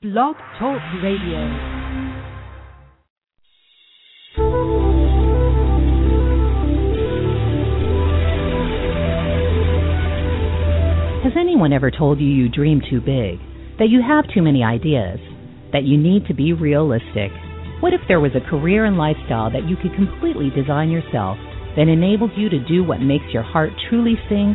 Blog Talk Radio. Has anyone ever told you you dream too big? That you have too many ideas? That you need to be realistic? What if there was a career and lifestyle that you could completely design yourself that enables you to do what makes your heart truly sing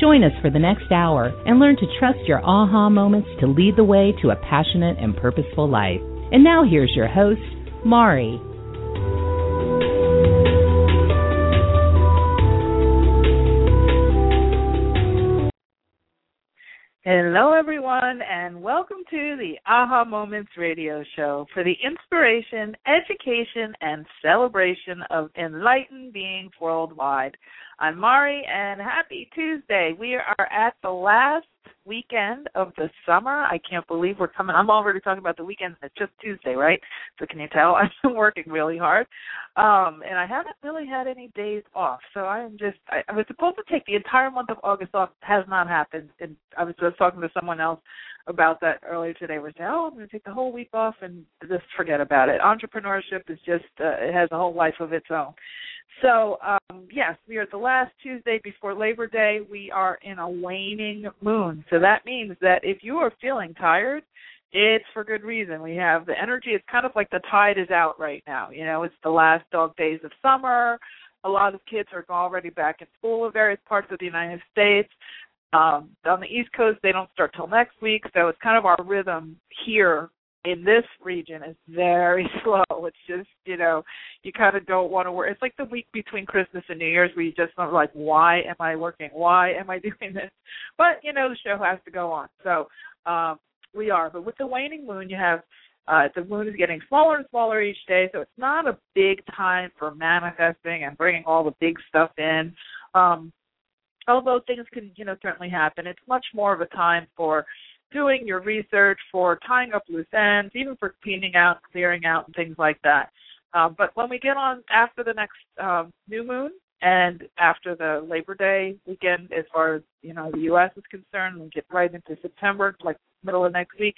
Join us for the next hour and learn to trust your aha moments to lead the way to a passionate and purposeful life. And now here's your host, Mari. Hello, everyone, and welcome to the Aha Moments radio show for the inspiration, education, and celebration of enlightened beings worldwide. I'm Mari, and happy Tuesday. We are at the last weekend of the summer. I can't believe we're coming. I'm already talking about the weekend. It's just Tuesday, right? So can you tell I've been working really hard, um, and I haven't really had any days off. So I am just. I, I was supposed to take the entire month of August off. Has not happened. And I was just talking to someone else about that earlier today. We're saying, oh, I'm going to take the whole week off and just forget about it. Entrepreneurship is just uh, it has a whole life of its own. So, um, yes, we are the last Tuesday before Labor Day. We are in a waning moon. So that means that if you are feeling tired, it's for good reason. We have the energy. It's kind of like the tide is out right now. You know, it's the last dog days of summer. A lot of kids are already back in school in various parts of the United States. Um, on the East Coast, they don't start till next week. So it's kind of our rhythm here in this region is very slow. It's just, you know, you kind of don't want to work. It's like the week between Christmas and New Year's where you just are like, why am I working? Why am I doing this? But, you know, the show has to go on. So um, we are. But with the waning moon, you have uh, the moon is getting smaller and smaller each day, so it's not a big time for manifesting and bringing all the big stuff in. Um, although things can, you know, certainly happen, it's much more of a time for doing your research, for tying up loose ends, even for cleaning out, clearing out, and things like that. Um, but when we get on after the next um, new moon and after the Labor Day weekend, as far as you know the U.S. is concerned, we get right into September, like middle of next week,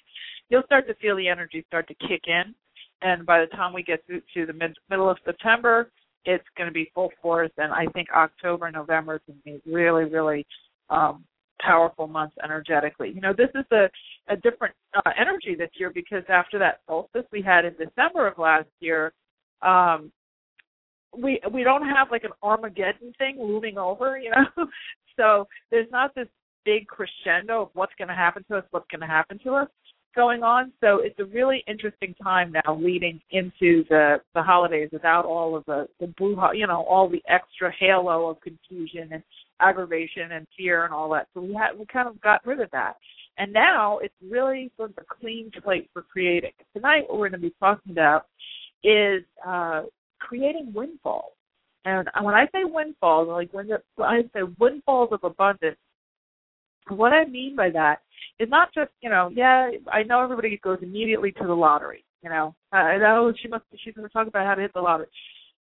you'll start to feel the energy start to kick in. And by the time we get to, to the mid, middle of September, it's going to be full force. And I think October, November is going to be really, really um, powerful months energetically. You know, this is a a different uh, energy this year because after that solstice we had in December of last year, um, we we don't have like an Armageddon thing looming over, you know. so there's not this big crescendo of what's going to happen to us, what's going to happen to us going on. So it's a really interesting time now leading into the the holidays without all of the the blue, you know, all the extra halo of confusion and aggravation and fear and all that. So we had we kind of got rid of that. And now it's really sort of a clean slate for creating. Tonight what we're going to be talking about is uh creating windfalls. And when I say windfalls, like when, when I say windfalls of abundance, what I mean by that is not just, you know, yeah, I know everybody goes immediately to the lottery. You know, uh, I know she must she's going to talk about how to hit the lottery.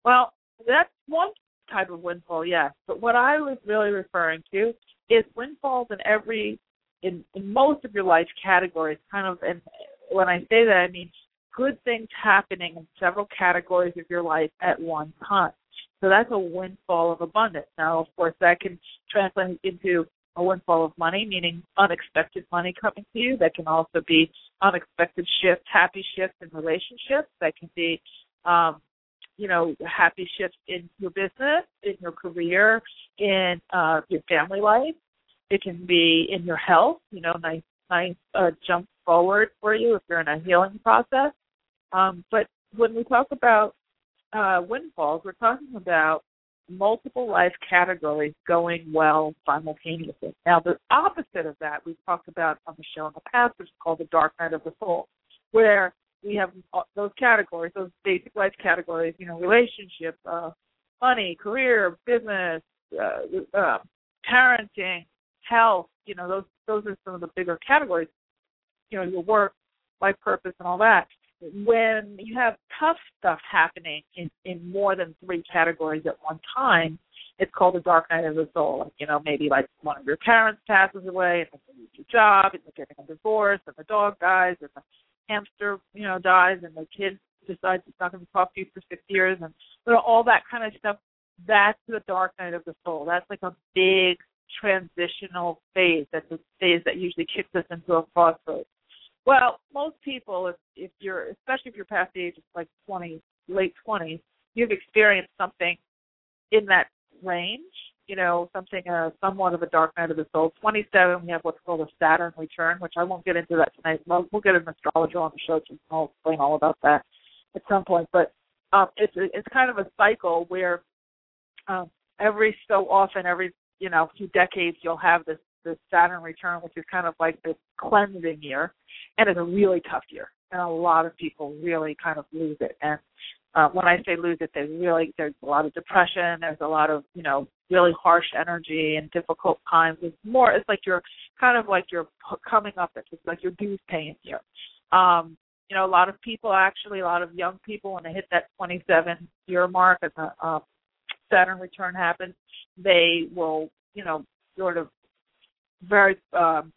Well, that's one type of windfall, yes. But what I was really referring to is windfalls in every in in most of your life categories. Kind of, and when I say that, I mean good things happening in several categories of your life at one time. So that's a windfall of abundance. Now, of course, that can translate into a windfall of money, meaning unexpected money coming to you. That can also be unexpected shifts, happy shifts in relationships. That can be, um, you know, happy shifts in your business, in your career, in uh, your family life. It can be in your health. You know, nice, nice uh, jump forward for you if you're in a healing process. Um, but when we talk about uh, windfalls, we're talking about multiple life categories going well simultaneously. Now, the opposite of that we've talked about on the show in the past, which is called the dark night of the soul, where we have those categories, those basic life categories. You know, relationship, uh, money, career, business, uh, uh, parenting, health. You know, those those are some of the bigger categories. You know, your work, life purpose, and all that. When you have tough stuff happening in in more than three categories at one time, it's called the dark night of the soul. Like, you know, maybe like one of your parents passes away, and you lose your job, and you're getting a divorce, and the dog dies, and the hamster, you know, dies, and the kid decides it's not going to talk to you for six years, and you know, all that kind of stuff. That's the dark night of the soul. That's like a big transitional phase. That's a phase that usually kicks us into a crossroads. Well, most people, if if you're, especially if you're past the age of like 20, late 20s, you've experienced something in that range. You know, something uh, somewhat of a dark night of the soul. 27, we have what's called a Saturn return, which I won't get into that tonight. We'll, we'll get an astrologer on the show, I'll explain all about that at some point. But um, it's it's kind of a cycle where um, every so often, every you know few decades, you'll have this this Saturn return, which is kind of like this cleansing year, and it's a really tough year, and a lot of people really kind of lose it. And uh, when I say lose it, they really there's a lot of depression. There's a lot of you know really harsh energy and difficult times. It's more it's like you're kind of like you're coming up. It's like your dues paying here. Um, you know, a lot of people actually, a lot of young people when they hit that 27 year mark and the uh, Saturn return happens, they will you know sort of very um,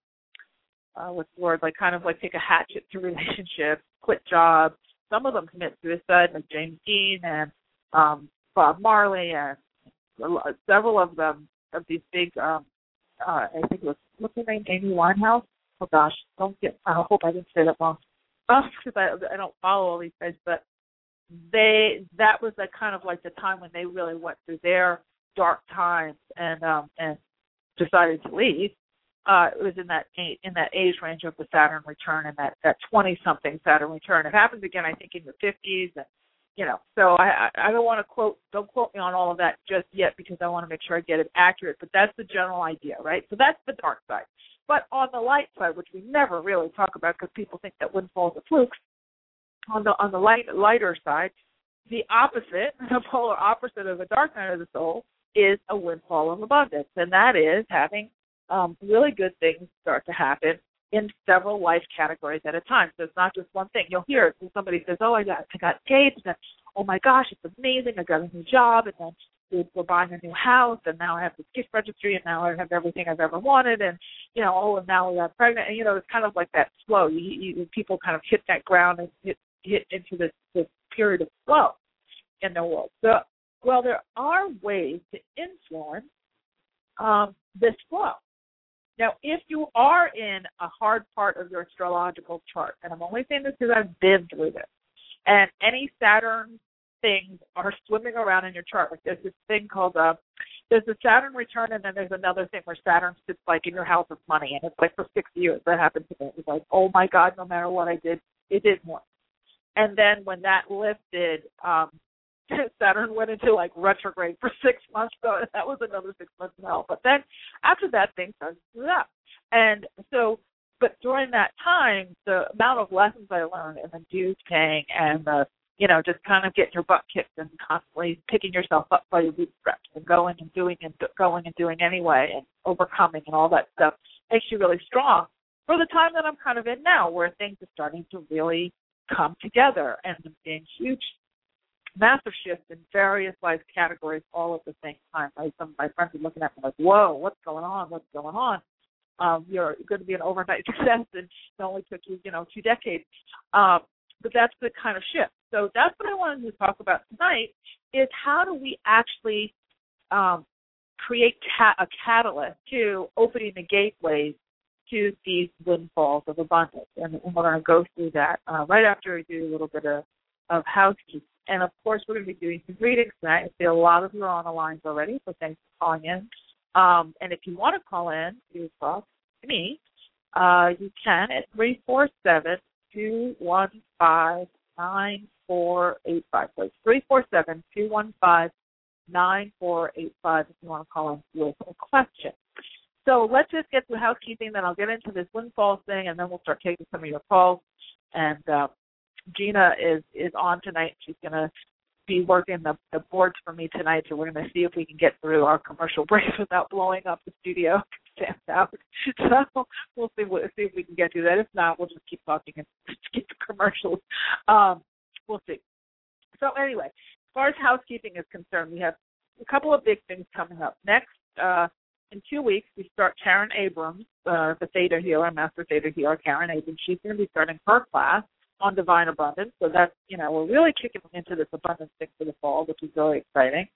uh, what's the word like kind of like take a hatchet to relationships, quit jobs some of them commit suicide, like James Dean and um, Bob Marley, and several of them of these big. Um, uh, I think it was what's her name, Amy Winehouse. Oh gosh, don't get. I hope I didn't say that wrong. Oh, because I I don't follow all these guys, but they that was like kind of like the time when they really went through their dark times and um and decided to leave uh, it was in that age, in that age range of the Saturn return and that that 20 something Saturn return. It happens again, I think, in your 50s, and you know. So I I don't want to quote don't quote me on all of that just yet because I want to make sure I get it accurate. But that's the general idea, right? So that's the dark side. But on the light side, which we never really talk about because people think that windfalls are flukes, on the on the light lighter side, the opposite, the polar opposite of the dark night of the soul, is a windfall of abundance, and that is having um, really good things start to happen in several life categories at a time. So it's not just one thing. You'll hear it when somebody says, "Oh, I got I got engaged," and "Oh my gosh, it's amazing! I got a new job," and then we're buying a new house, and now I have this gift registry, and now I have everything I've ever wanted, and you know, oh, and now got pregnant, and you know, it's kind of like that flow. You, you people kind of hit that ground and hit hit into this this period of flow in their world. So, well, there are ways to influence um, this flow. Now, if you are in a hard part of your astrological chart, and I'm only saying this because I've been through this, and any Saturn things are swimming around in your chart. Like there's this thing called a there's a Saturn return and then there's another thing where Saturn sits like in your house of money and it's like for six years that happened to me. It was like, oh my God, no matter what I did, it didn't work. And then when that lifted, um Saturn went into like retrograde for six months, so that was another six months of hell. But then after that, things started to up, and so. But during that time, the amount of lessons I learned and the dues paying and the you know just kind of getting your butt kicked and constantly picking yourself up by your bootstraps and going and doing and going and doing anyway and overcoming and all that stuff makes you really strong for the time that I'm kind of in now, where things are starting to really come together and being huge massive shift in various life categories all at the same time. Right? Some of my friends are looking at me like, "Whoa, what's going on? What's going on?" Um, you're going to be an overnight success, and it only took you, you know, two decades. Um, but that's the kind of shift. So that's what I wanted to talk about tonight: is how do we actually um, create ca- a catalyst to opening the gateways to these windfalls of abundance, and, we're going to go through that uh, right after we do a little bit of, of housekeeping. And of course, we're going to be doing some readings tonight. I see a lot of you are on the lines already, so thanks for calling in. Um, and if you want to call in to talk to me, uh, you can at three four seven two one five nine four eight five. So it's three four seven two one five nine four eight five if you want to call in with a question. So let's just get to housekeeping, then I'll get into this windfall thing, and then we'll start taking some of your calls. And uh, Gina is is on tonight. She's gonna be working the, the boards for me tonight, so we're going to see if we can get through our commercial break without blowing up the studio. Stand out. So we'll see. We'll see if we can get through that. If not, we'll just keep talking and skip the commercials. Um, we'll see. So anyway, as far as housekeeping is concerned, we have a couple of big things coming up. Next, uh, in two weeks, we start Karen Abrams, uh, the Theta Healer, Master Theta Healer, Karen Abrams. She's going to be starting her class on divine abundance. So that's you know we're really kicking into this abundance thing for the fall, which is really exciting.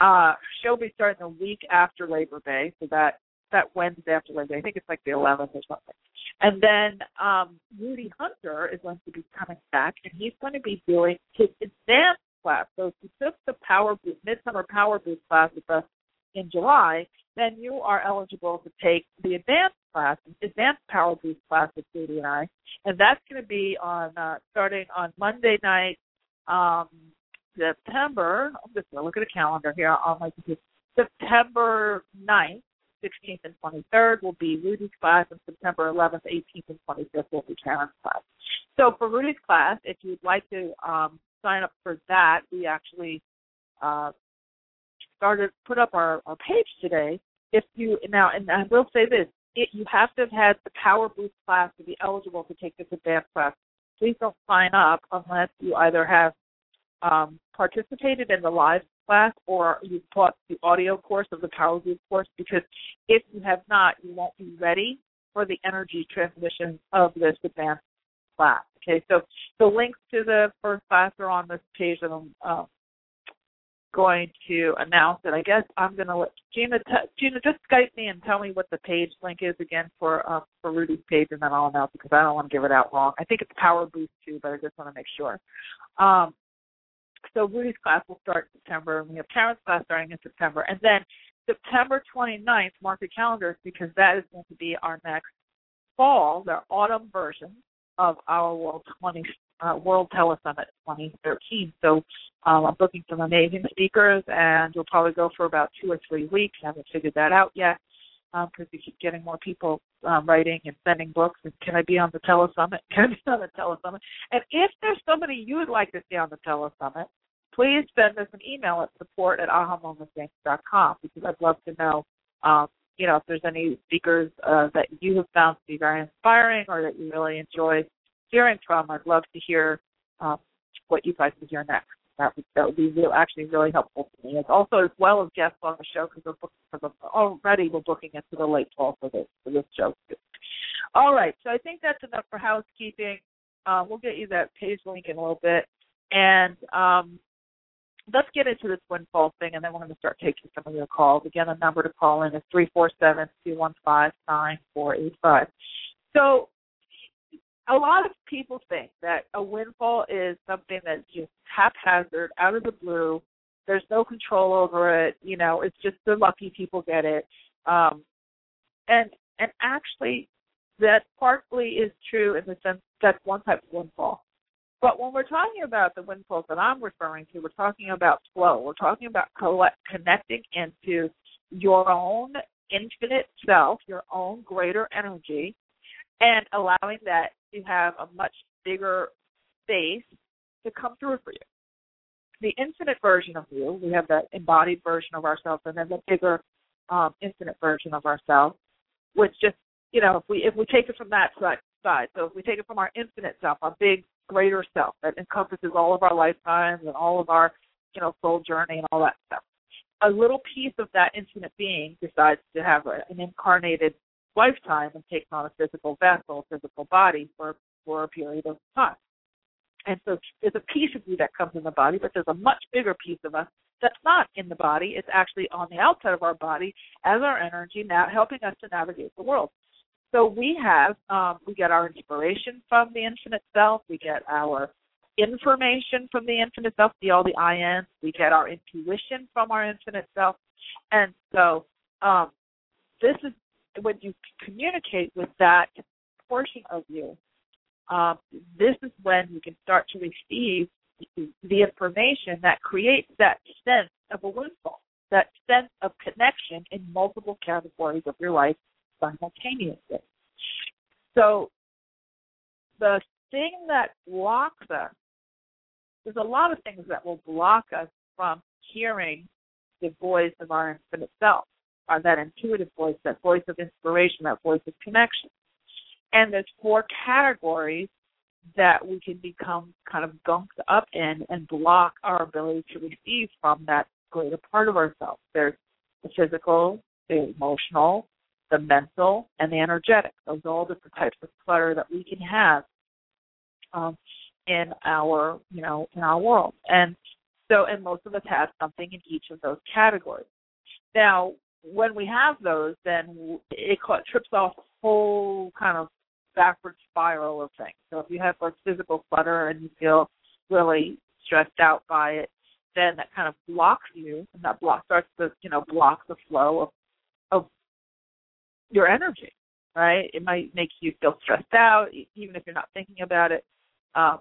Uh, she'll be starting the week after Labor Day, so that that Wednesday after Labor Day. I think it's like the 11th or something. And then um, Rudy Hunter is going to be coming back, and he's going to be doing his advanced class. So if you took the Power Boost Midsummer Power Boost class with us in July, then you are eligible to take the advanced class, advanced Power Boost class with Judy and I, and that's going to be on uh, starting on Monday night, um, September. I'm just going to look at a calendar here on my computer. September 9th, 16th, and 23rd will be Rudy's class, and September 11th, 18th, and 25th will be Karen's class. So for Rudy's class, if you'd like to um, sign up for that, we actually uh, started put up our, our page today. If you now, and I will say this, it, you have to have had the Power Boost class to be eligible to take this advanced class. Please don't sign up unless you either have um, participated in the live class or you've taught the audio course of the Power Boost course because if you have not, you won't be ready for the energy transmission of this advanced class. Okay, so the links to the first class are on this page uh, going to announce it. I guess I'm going to let Gina. T- Gina, just Skype me and tell me what the page link is again for um, for Rudy's page, and then I'll announce it because I don't want to give it out wrong. I think it's Power Boost too, but I just want to make sure. Um, so Rudy's class will start in September, and we have Karen's class starting in September, and then September 29th, mark your calendars because that is going to be our next fall, the autumn version of our World 20 uh, World Telesummit 2013. So um, I'm booking some amazing speakers, and you'll probably go for about two or three weeks. I haven't figured that out yet because um, we keep getting more people um, writing and sending books. And can I be on the Telesummit? Can I be on the Telesummit? And if there's somebody you would like to see on the Telesummit, please send us an email at support at ahamomentsinc.com because I'd love to know, um, you know, if there's any speakers uh, that you have found to be very inspiring or that you really enjoy hearing from. I'd love to hear um, what you guys would hear next. That would that would be real, actually really helpful to me. It's also as well as guests on the show because we're already we're booking into the late fall for this for this show. Too. All right, so I think that's enough for housekeeping. Uh, we'll get you that page link in a little bit, and um, let's get into this windfall thing, and then we're going to start taking some of your calls. Again, the number to call in is three four seven two one five nine four eight five. So a lot of people think that a windfall is something that's just haphazard, out of the blue. There's no control over it. You know, it's just the lucky people get it. Um, and and actually, that partly is true in the sense that's one type of windfall. But when we're talking about the windfalls that I'm referring to, we're talking about flow. We're talking about collect, connecting into your own infinite self, your own greater energy, and allowing that to have a much bigger space to come through for you. The infinite version of you, we have that embodied version of ourselves, and then the bigger um, infinite version of ourselves, which just you know, if we if we take it from that side, so if we take it from our infinite self, our big greater self that encompasses all of our lifetimes and all of our you know soul journey and all that stuff, a little piece of that infinite being decides to have a, an incarnated lifetime and takes on a physical vessel, physical body for for a period of time. And so there's a piece of you that comes in the body, but there's a much bigger piece of us that's not in the body. It's actually on the outside of our body as our energy, now helping us to navigate the world. So we have um, we get our inspiration from the infinite self. We get our information from the infinite self, the all the I ams. We get our intuition from our infinite self, and so um, this is when you communicate with that portion of you, um, this is when you can start to receive the information that creates that sense of a windfall, that sense of connection in multiple categories of your life simultaneously. So the thing that blocks us, there's a lot of things that will block us from hearing the voice of our infinite self, or that intuitive voice, that voice of inspiration, that voice of connection. And there's four categories that we can become kind of gunked up in and block our ability to receive from that greater part of ourselves. There's the physical, the emotional, the mental, and the energetic. Those are all different types of clutter that we can have um, in our, you know, in our world. And so, and most of us have something in each of those categories. Now, when we have those, then it trips off a whole kind of backward spiral of things. So if you have like physical clutter and you feel really stressed out by it, then that kind of blocks you, and that block starts to, you know, block the flow of of your energy, right? It might make you feel stressed out, even if you're not thinking about it. Um,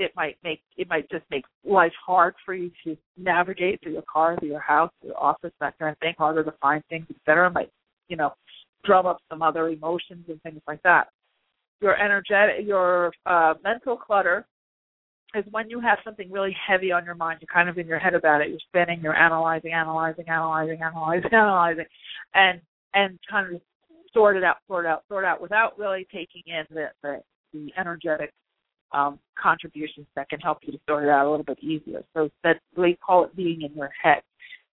it might make it might just make life hard for you to navigate through your car, through your house, through your office, that kind of thing, harder to find things, etc. Might, you know, drum up some other emotions and things like that. Your energetic, your uh, mental clutter is when you have something really heavy on your mind. You're kind of in your head about it. You're spinning. You're analyzing, analyzing, analyzing, analyzing, analyzing, and and kind of sort it out, sort it out, sort it out, without really taking in the the, the energetic um, contributions that can help you to sort it out a little bit easier. So that they call it being in your head.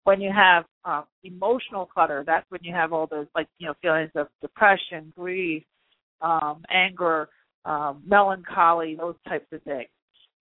When you have um, emotional clutter, that's when you have all those like you know feelings of depression, grief, um, anger, um, melancholy, those types of things.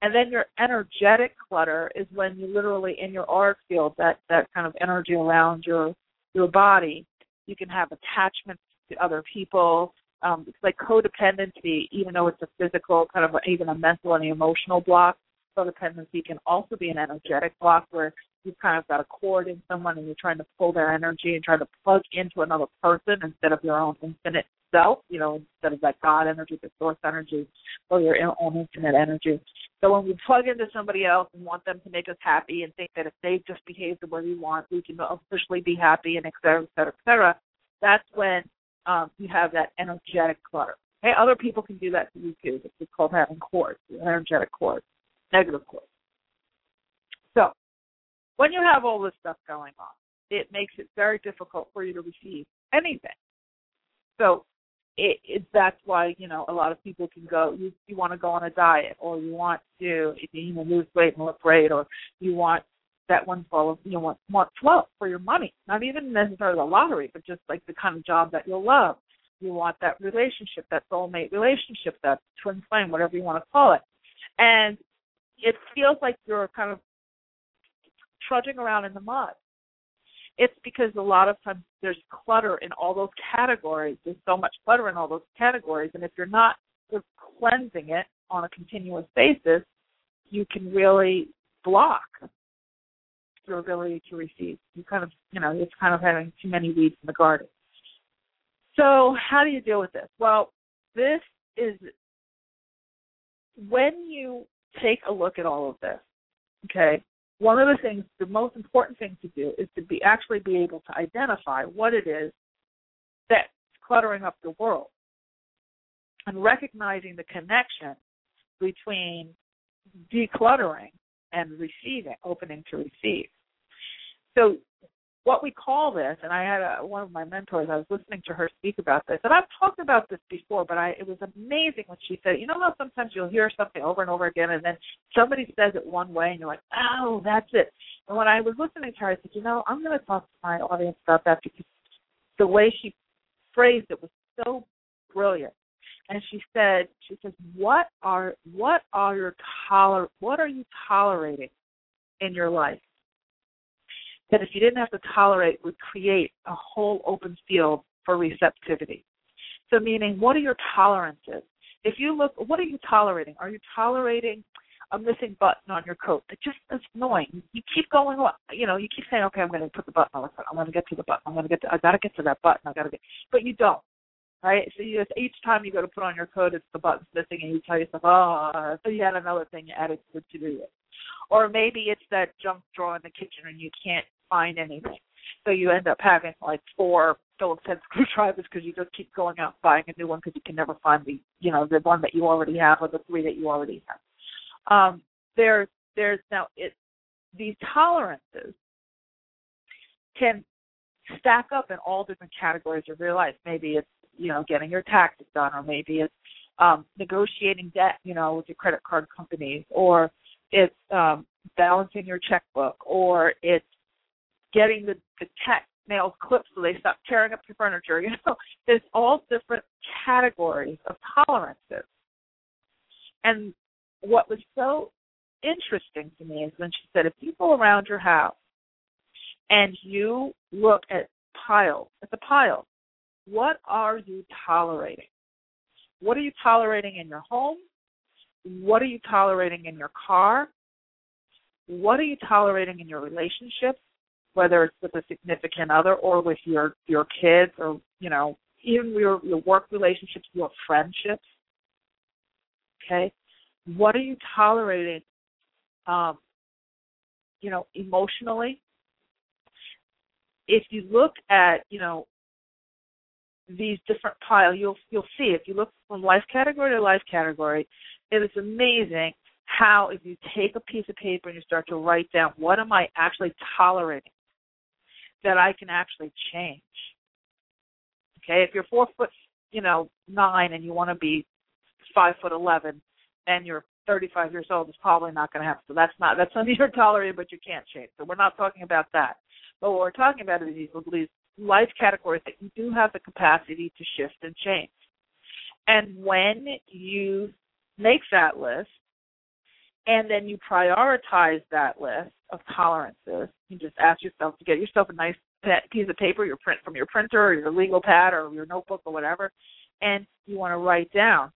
And then your energetic clutter is when you literally in your auric field, that that kind of energy around your your body, you can have attachments to other people. Um, it's like codependency, even though it's a physical, kind of even a mental and emotional block. Codependency can also be an energetic block where you've kind of got a cord in someone and you're trying to pull their energy and trying to plug into another person instead of your own infinite self, you know, instead of that God energy, the source energy, or your own infinite energy. So when we plug into somebody else and want them to make us happy and think that if they just behave the way we want, we can officially be happy and et cetera, et cetera, et cetera, that's when um, you have that energetic clutter. Okay, other people can do that to you too. It's called having cords, energetic cords, negative cords. So when you have all this stuff going on, it makes it very difficult for you to receive anything. So it, it that's why you know a lot of people can go you you want to go on a diet or you want to you know lose weight and look great or you want that one of you know want want flow for your money. Not even necessarily the lottery but just like the kind of job that you'll love. You want that relationship that soulmate relationship that twin flame whatever you want to call it. And it feels like you're kind of trudging around in the mud. It's because a lot of times there's clutter in all those categories. There's so much clutter in all those categories, and if you're not sort of cleansing it on a continuous basis, you can really block your ability to receive. You kind of, you know, it's kind of having too many weeds in the garden. So, how do you deal with this? Well, this is when you take a look at all of this, okay, one of the things, the most important thing to do is to be actually be able to identify what it is that's cluttering up the world and recognizing the connection between decluttering and receiving, opening to receive. So what we call this, and I had a, one of my mentors, I was listening to her speak about this, and I've talked about this before, but I, it was amazing when she said, you know how sometimes you'll hear something over and over again, and then somebody says it one way, and you're like, oh, that's it. And when I was listening to her, I said, you know, I'm going to talk to my audience about that because the way she phrased it was so brilliant. And she said, she says, what are what are your toler what are you tolerating in your life? That if you didn't have to tolerate would create a whole open field for receptivity. So meaning what are your tolerances? If you look what are you tolerating? Are you tolerating a missing button on your coat that just is annoying. You keep going, on. you know, you keep saying, okay, I'm going to put the button on. I'm going to get to the button. I'm going to get to, I got to get to that button. I got to get, but you don't, right? So you just, each time you go to put on your coat, it's the button's missing and you tell yourself, oh, so you had another thing you added to the to-do list. Or maybe it's that junk drawer in the kitchen and you can't find anything. So you end up having like four Phillips head screwdrivers because you just keep going out and buying a new one because you can never find the you know the one that you already have or the three that you already have. Um, there's there's now it these tolerances can stack up in all different categories of your life. Maybe it's you know getting your taxes done, or maybe it's um, negotiating debt, you know, with your credit card companies, or it's um, balancing your checkbook, or it's getting the, the tech nails clipped so they stop tearing up your furniture. You know, there's all different categories of tolerances. And what was so interesting to me is when she said, if go around your house and you look at piles, at the piles, what are you tolerating? What are you tolerating in your home? What are you tolerating in your car? What are you tolerating in your relationships, whether it's with a significant other or with your your kids or you know even your your work relationships, your friendships? Okay, what are you tolerating? Um, you know, emotionally. If you look at you know these different piles, you'll you'll see if you look from life category to life category, it is amazing how if you take a piece of paper and you start to write down what am I actually tolerating that I can actually change. Okay, if you're four foot, you know, nine and you want to be five foot eleven, and you're 35 years old, it's probably not going to happen. So that's not that's something you're tolerating, but you can't change. So we're not talking about that. But what we're talking about is these life categories that you do have the capacity to shift and change. And when you make that list and then you prioritize that list of tolerances, you just ask yourself to get yourself a nice piece of paper, your print from your printer or your legal pad or your notebook or whatever, and you want to write down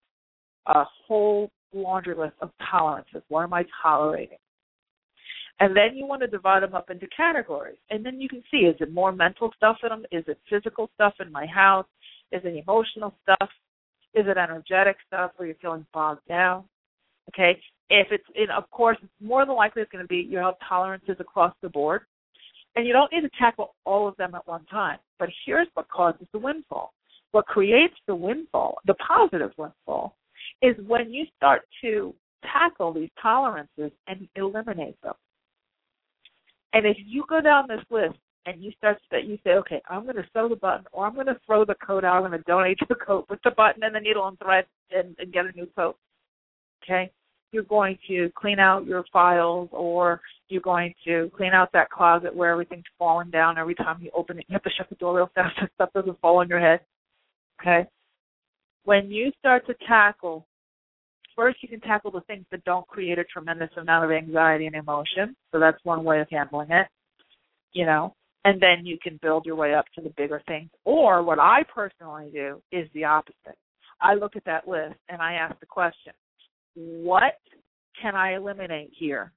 a whole laundry list of tolerances. What am I tolerating? And then you want to divide them up into categories. And then you can see is it more mental stuff in them? Is it physical stuff in my house? Is it emotional stuff? Is it energetic stuff where you're feeling bogged down? Okay. If it's in, of course, more than likely it's going to be you have tolerances across the board. And you don't need to tackle all of them at one time. But here's what causes the windfall. What creates the windfall, the positive windfall, is when you start to tackle these tolerances and eliminate them. And if you go down this list and you start to you say, okay, I'm going to sew the button, or I'm going to throw the coat out. I'm going to donate the coat with the button and the needle and thread, and, and get a new coat. Okay, you're going to clean out your files, or you're going to clean out that closet where everything's falling down every time you open it. You have to shut the door real fast so stuff doesn't fall on your head. Okay, when you start to tackle first you can tackle the things that don't create a tremendous amount of anxiety and emotion. So that's one way of handling it. You know, and then you can build your way up to the bigger things. Or what I personally do is the opposite. I look at that list and I ask the question, what can I eliminate here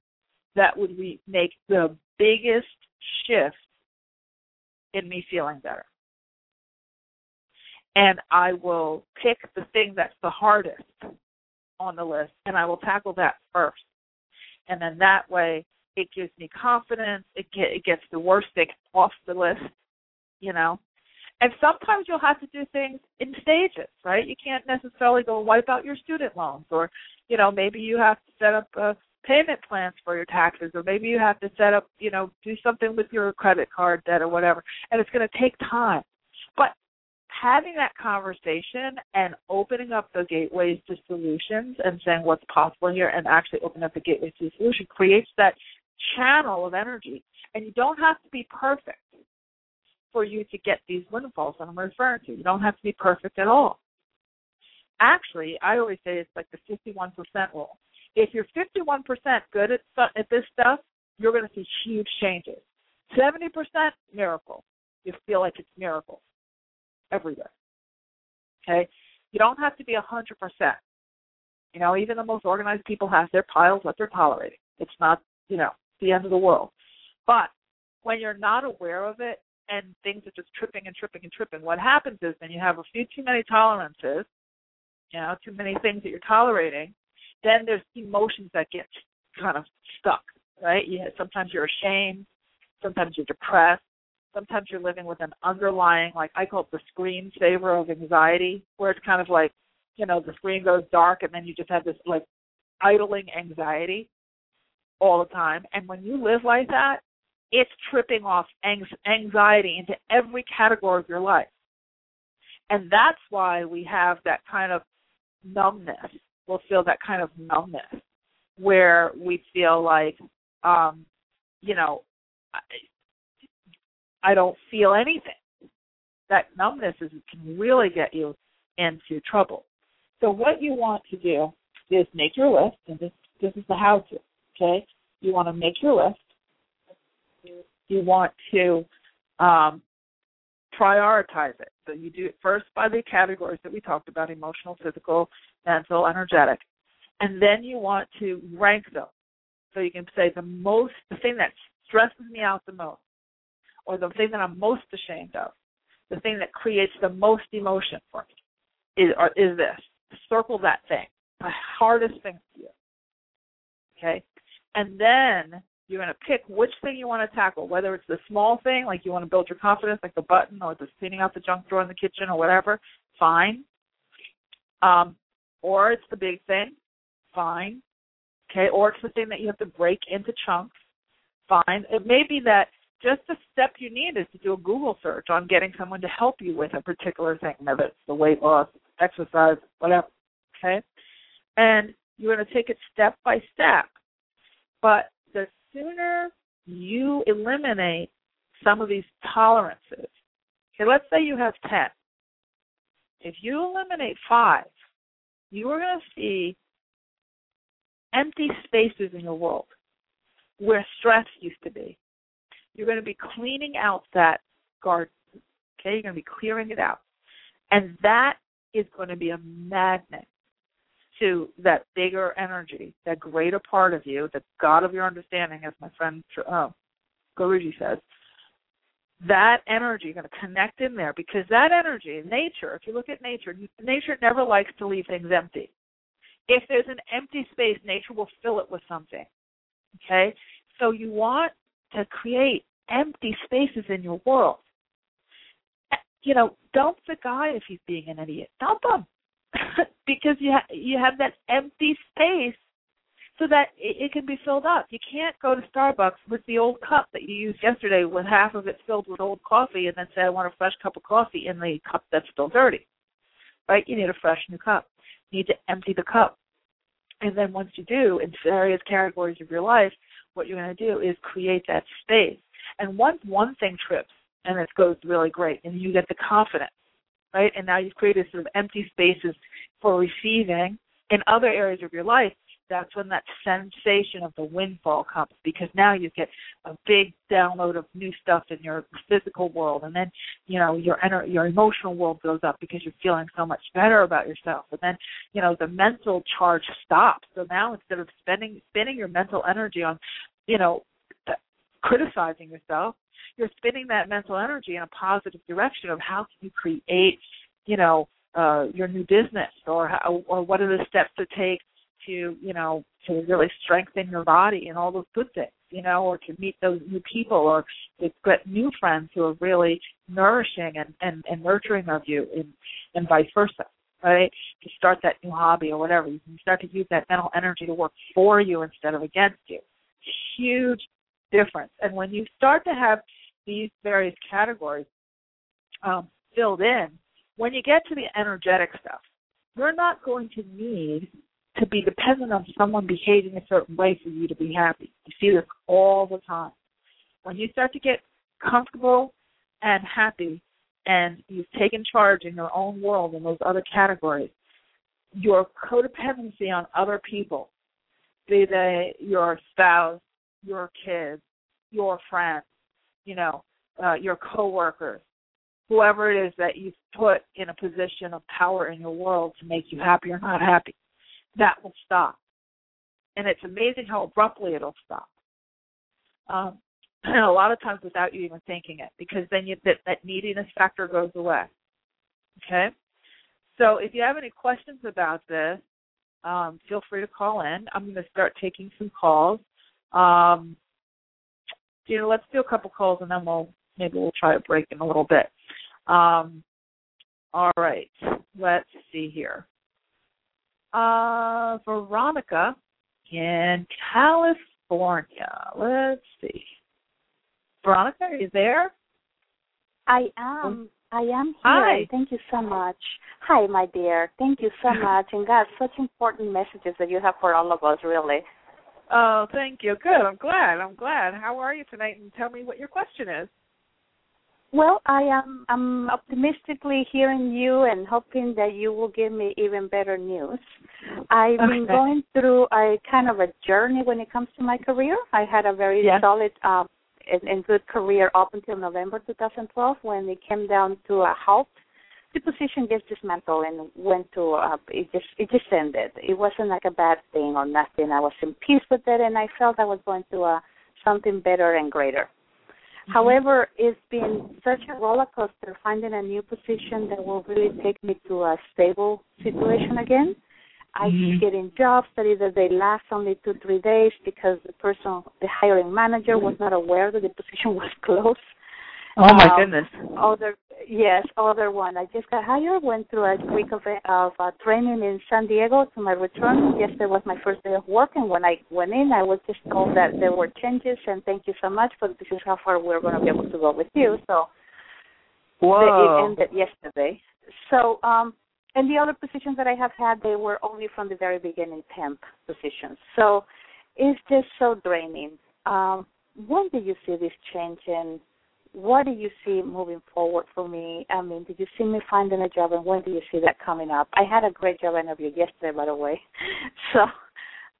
that would re- make the biggest shift in me feeling better? And I will pick the thing that's the hardest on the list, and I will tackle that first. And then that way, it gives me confidence. It, get, it gets the worst thing off the list, you know. And sometimes you'll have to do things in stages, right? You can't necessarily go wipe out your student loans, or you know, maybe you have to set up uh, payment plans for your taxes, or maybe you have to set up, you know, do something with your credit card debt or whatever. And it's going to take time. But having that conversation and opening up the gateways to solutions and saying what's possible here and actually opening up the gateways to solution creates that channel of energy. And you don't have to be perfect for you to get these windfalls that I'm referring to. You don't have to be perfect at all. Actually, I always say it's like the 51% rule. If you're 51% good at, at this stuff, you're going to see huge changes. 70% miracle. You feel like it's miracle everywhere. Okay? You don't have to be a hundred percent. You know, even the most organized people have their piles that they're tolerating. It's not, you know, the end of the world. But when you're not aware of it and things are just tripping and tripping and tripping, what happens is then you have a few too many tolerances, you know, too many things that you're tolerating, then there's emotions that get kind of stuck, right? You, sometimes you're ashamed, sometimes you're depressed, sometimes you're living with an underlying, like I call it the screen saver of anxiety, where it's kind of like, you know, the screen goes dark and then you just have this like idling anxiety all the time. And when you live like that, it's tripping off anxiety into every category of your life. And that's why we have that kind of numbness. We'll feel that kind of numbness where we feel like, um, you know, I, I don't feel anything. That numbness is, can really get you into trouble. So what you want to do is make your list, and this this is the how to. Okay, you want to make your list. You want to um, prioritize it. So you do it first by the categories that we talked about: emotional, physical, mental, energetic, and then you want to rank them. So you can say the most, the thing that stresses me out the most, or the thing that I'm most ashamed of, the thing that creates the most emotion for me, is, is this. Circle that thing, the hardest thing for you. Okay, and then you're going to pick which thing you want to tackle, whether it's the small thing, like you want to build your confidence, like the button, or the cleaning out the junk drawer in the kitchen, or whatever. Fine. Um, or it's the big thing. Fine. Okay. Or it's the thing that you have to break into chunks. Fine. It may be that just the step you need is to do a Google search on getting someone to help you with a particular thing, whether it's the weight loss, exercise, whatever. Okay. And you're going to take it step by step. But sooner you eliminate some of these tolerances, okay, let's say you have 10. If you eliminate five, you are going to see empty spaces in your world where stress used to be. You're going to be cleaning out that garden. Okay, you're going to be clearing it out. And that is going to be a magnet to that bigger energy, that greater part of you, the God of your understanding, as my friend uh, Guruji says. That energy, you're going to connect in there because that energy, nature, if you look at nature, nature never likes to leave things empty. If there's an empty space, nature will fill it with something. Okay? So you want to create empty spaces in your world. You know, dump the guy if he's being an idiot. Dump him. because you ha- you have that empty space so that it, it can be filled up. You can't go to Starbucks with the old cup that you used yesterday with half of it filled with old coffee and then say I want a fresh cup of coffee in the cup that's still dirty. Right? You need a fresh new cup. You need to empty the cup. And then once you do in various categories of your life, what you're going to do is create that space. And once one thing trips and it goes really great and you get the confidence right? And now you've created sort of empty spaces for receiving in other areas of your life. That's when that sensation of the windfall comes because now you get a big download of new stuff in your physical world, and then you know your ener- your emotional world goes up because you're feeling so much better about yourself, and then you know the mental charge stops. So now instead of spending spending your mental energy on, you know, criticizing yourself, you're spending that mental energy in a positive direction of how can you create, you know, uh, your new business or how, or what are the steps to take to, you know, to really strengthen your body and all those good things, you know, or to meet those new people or to get new friends who are really nourishing and, and, and nurturing of you and, and vice versa right? To start that new hobby or whatever. You can start to use that mental energy to work for you instead of against you. Huge difference. And when you start to have these various categories um, filled in, when you get to the energetic stuff, you're not going to need to be dependent on someone behaving a certain way for you to be happy. You see this all the time. When you start to get comfortable and happy and you've taken charge in your own world in those other categories, your codependency on other people, be they your spouse, your kids, your friends, you know, uh, your coworkers, whoever it is that you've put in a position of power in your world to make you happy or not happy, that will stop. And it's amazing how abruptly it'll stop. Um, and a lot of times without you even thinking it, because then you, that, that neediness factor goes away. Okay? So if you have any questions about this, um, feel free to call in. I'm going to start taking some calls. Um, Gina, let's do a couple calls and then we'll maybe we'll try a break in a little bit. Um, all right, let's see here. Uh, Veronica in California. Let's see. Veronica, are you there? I am. I am here. Hi. Thank you so much. Hi, my dear. Thank you so much. And God, such important messages that you have for all of us, really. Oh, thank you. Good. I'm glad. I'm glad. How are you tonight? And tell me what your question is. Well, I am I'm optimistically hearing you and hoping that you will give me even better news. I've been going through a kind of a journey when it comes to my career. I had a very Yeah. solid um and, and good career up until November 2012 when it came down to a halt. The position just dismantled and went to uh, it just it just ended. It wasn't like a bad thing or nothing. I was in peace with it and I felt I was going to uh, something better and greater. However, it's been such a roller coaster finding a new position that will really take me to a stable situation again. I keep Mhm. getting jobs that either they last only two, three days because the person, the hiring manager was not aware that the position was closed. Oh my Um, goodness. Other, yes, other one. I just got hired. Went through a week of of uh, training in San Diego. To my return, yesterday was my first day of work, and when I went in, I was just told that there were changes, and thank you so much, but this is how far we're going to be able to go with you. So Whoa. it ended yesterday. So, um, and the other positions that I have had, they were only from the very beginning temp positions. So it's just so draining. Um, when do you see this changing? What do you see moving forward for me? I mean, did you see me finding a job, and when do you see that coming up? I had a great job interview yesterday, by the way. So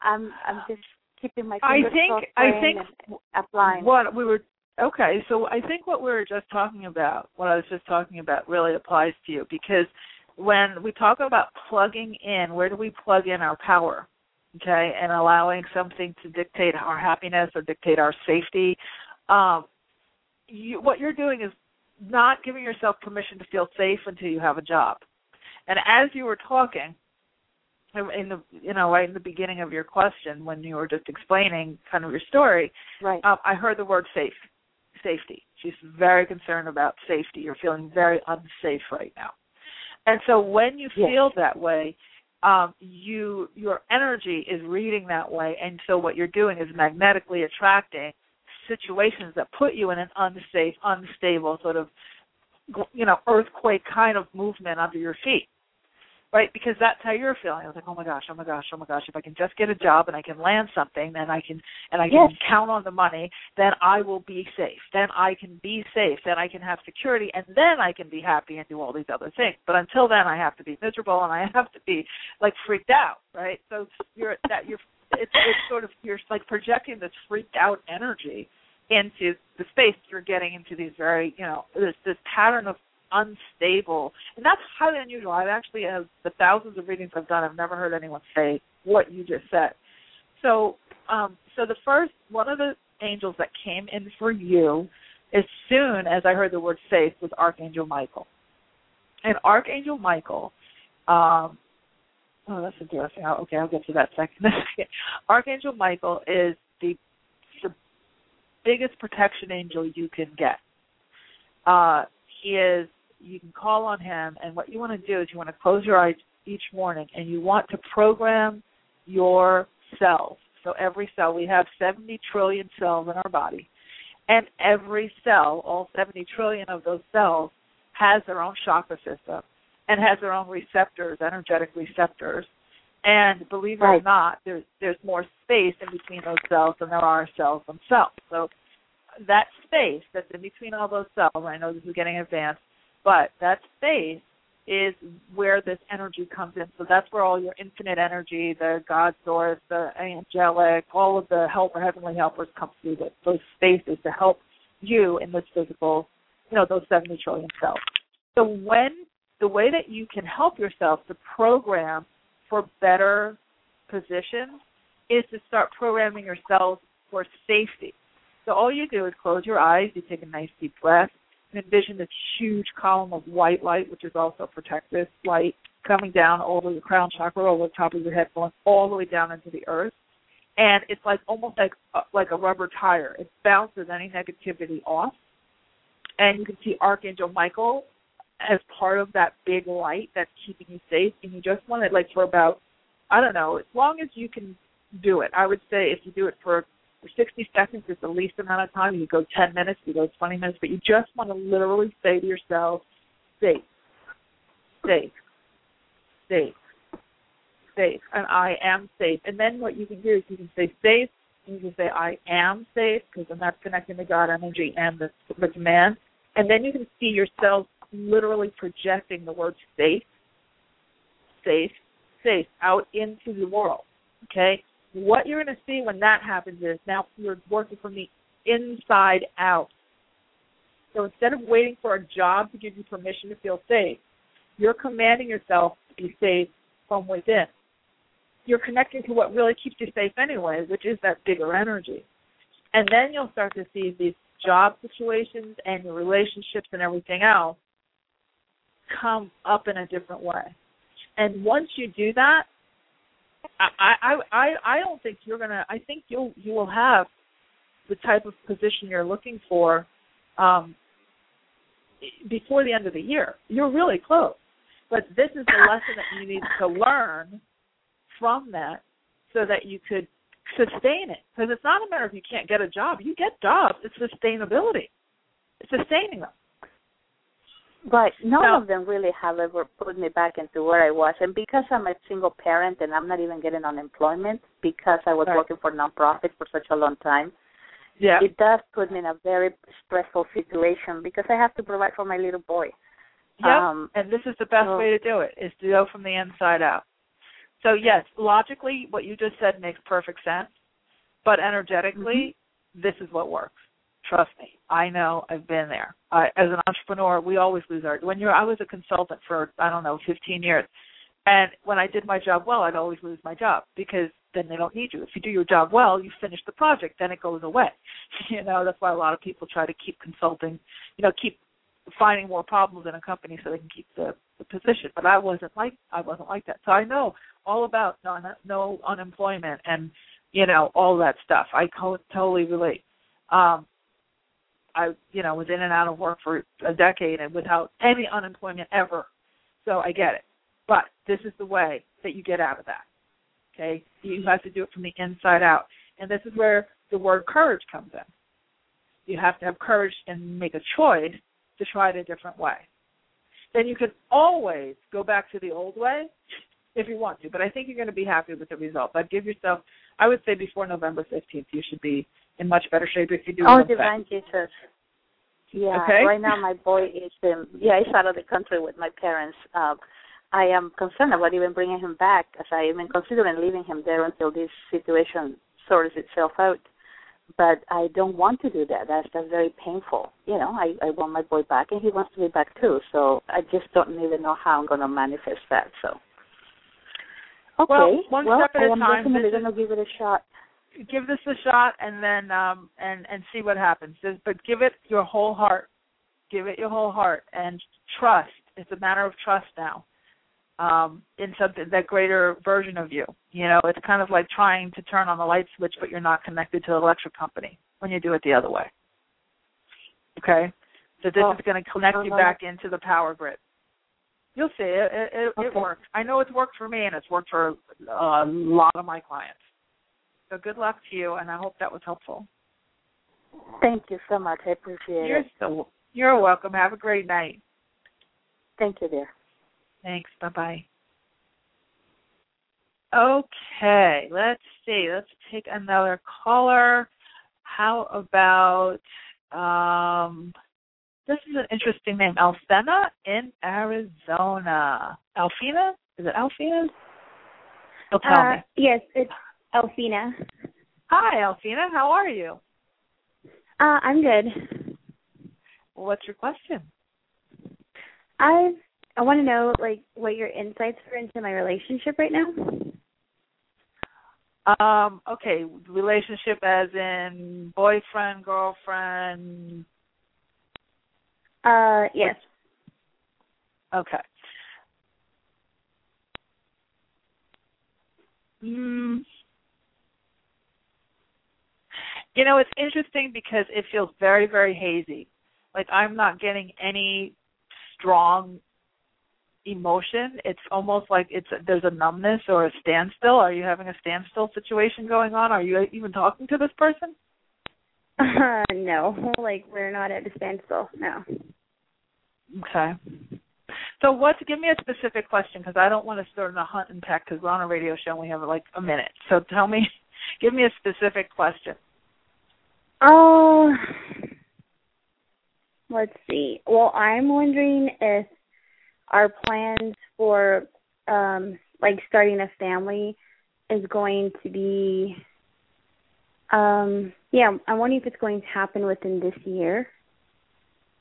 I'm I'm just keeping my I fingers think- crossed, I praying think and applying. What we were okay, so I think what we were just talking about, what I was just talking about, really applies to you because when we talk about plugging in, where do we plug in our power? Okay, and allowing something to dictate our happiness or dictate our safety. Um, you, what you're doing is not giving yourself permission to feel safe until you have a job. And as you were talking, in the you know right in the beginning of your question when you were just explaining kind of your story, right. um, I heard the word safe, safety. She's very concerned about safety. You're feeling very unsafe right now, and so when you Yes. feel that way, um, you your energy is reading that way, and so what you're doing is magnetically attracting situations that put you in an unsafe, unstable sort of you know earthquake kind of movement under your feet right? Because that's how you're feeling. I was like, oh my gosh, oh my gosh, oh my gosh. If I can just get a job and I can land something, then I can and I can Yes. count on the money, then I will be safe. Then I can be safe. Then I can have security, and then I can be happy and do all these other things. But until then, I have to be miserable and I have to be like freaked out, right? So you're that you're it's it's sort of you're like projecting this freaked out energy into the space you're getting into these very you know this this pattern of unstable. And that's highly unusual. I've actually as the thousands of readings i've done i've never heard anyone say what you just said. So um so the first one of the angels that came in for you as soon as i heard the word faith was archangel michael. And archangel michael um oh that's interesting okay i'll get to that second. Archangel michael is the the biggest protection angel you can get. Uh he is you can call on him and what you want to do is you want to close your eyes each morning and you want to program your cells so every cell we have 70 trillion cells in our body and every cell all 70 trillion of those cells has their own chakra system and has their own receptors energetic receptors and believe it or not there's there's more space in between those cells than there are cells themselves so that space that's in between all those cells, I know this is getting advanced, but that space is where this energy comes in. So that's where all your infinite energy, the God source, the angelic, all of the helper, heavenly helpers come through the, those spaces to help you in this physical, you know, those 70 trillion cells. So when the way that you can help yourself to program for better positions is to start programming yourself for safety. So all you do is close your eyes, you take a nice deep breath, and envision this huge column of white light, which is also protective light, coming down over your crown chakra, over the top of your head, going all the way down into the earth. And it's like almost like uh, like a rubber tire. It bounces any negativity off, and you can see Archangel Michael as part of that big light that's keeping you safe. And you just want it like for about, I don't know, as long as you can do it. I would say if you do it for for 60 seconds is the least amount of time. You go 10 minutes, you go 20 minutes, but you just want to literally say to yourself, safe, safe, safe, safe, and I am safe. And then what you can do is you can say safe, you can say I am safe, because then that's connecting to God energy and the, the command. And then you can see yourself literally projecting the word safe, safe, safe out into the world. Okay? What you're going to see when that happens is now you're working from the inside out. So instead of waiting for a job to give you permission to feel safe, you're commanding yourself to be safe from within. You're connecting to what really keeps you safe anyway, which is that bigger energy. And then you'll start to see these job situations and your relationships and everything else come up in a different way. And once you do that, I I I don't think you're gonna. I think you'll you will have the type of position you're looking for um, before the end of the year. You're really close, but this is the lesson that you need to learn from that, so that you could sustain it. Because it's not a matter of you can't get a job. You get jobs. It's sustainability. It's sustaining them. But none of them really have ever put me back into where I was. And because I'm a single parent and I'm not even getting unemployment because I was right. working for nonprofit for such a long time, yeah. it does put me in a very stressful situation because I have to provide for my little boy. Yep. Um, and this is the best way to do it is to go from the inside out. So yes, logically what you just said makes perfect sense. But energetically, mm-hmm. this is what works. Trust me, I know. I've been there. I, as an entrepreneur, we always lose our. When you're, I was a consultant for I don't know, 15 years, and when I did my job well, I'd always lose my job because then they don't need you. If you do your job well, you finish the project, then it goes away. You know, that's why a lot of people try to keep consulting. You know, keep finding more problems in a company so they can keep the, the position. But I wasn't like I wasn't like that. So I know all about no, no unemployment and you know all that stuff. I co- totally relate. Um, I you know was in and out of work for a decade and without any unemployment ever. So I get it. But this is the way that you get out of that. Okay? You have to do it from the inside out. And this is where the word courage comes in. You have to have courage and make a choice to try it a different way. Then you can always go back to the old way if you want to, but I think you're going to be happy with the results. I'd give yourself, I would say before November 15th, you should be in much better shape if you do. Oh, divine Jesus. Yeah. Okay. Right now, my boy is um, yeah, he's out of the country with my parents. Uh, I am concerned about even bringing him back, as I even considering leaving him there until this situation sorts itself out. But I don't want to do that. That's that's very painful. You know, I I want my boy back, and he wants to be back too. So I just don't even know how I'm going to manifest that. So. Okay. Well, one well, step at I a am time. definitely going to give it a shot give this a shot and then um and and see what happens. But give it your whole heart. Give it your whole heart and trust. It's a matter of trust now um in something that greater version of you. You know it's kind of like trying to turn on the light switch but you're not connected to the electric company when you do it the other way. Okay? So this oh, is going to connect you back into the power grid. You'll see. It it, it, okay. it works. I know it's worked for me and it's worked for a lot of my clients so good luck to you, and I hope that was helpful. Thank you so much. I appreciate you're it. So, you're welcome. Have a great night. Thank you, dear. Thanks. Bye bye. Okay, let's see. Let's take another caller. How about um this is an interesting name, Alfena in Arizona. Alfina? Is it Alfina? You'll tell uh, me. Yes, it's Alfina. Hi, Alfina. How are you? Uh, I'm good. what's your question? I I want to know like what your insights are into my relationship right now. Um, okay, relationship as in boyfriend, girlfriend. Uh, yes. Okay. Mm, you know, it's interesting because it feels very, very hazy. Like I'm not getting any strong emotion. It's almost like it's there's a numbness or a standstill. Are you having a standstill situation going on? Are you even talking to this person? Uh, no, like we're not at a standstill. No. Okay. So what's give me a specific question because I don't want to start a hunt and peck because we're on a radio show and we have like a minute. So tell me, give me a specific question. Oh, uh, let's see. Well, I'm wondering if our plans for um like starting a family is going to be um yeah, I'm wondering if it's going to happen within this year.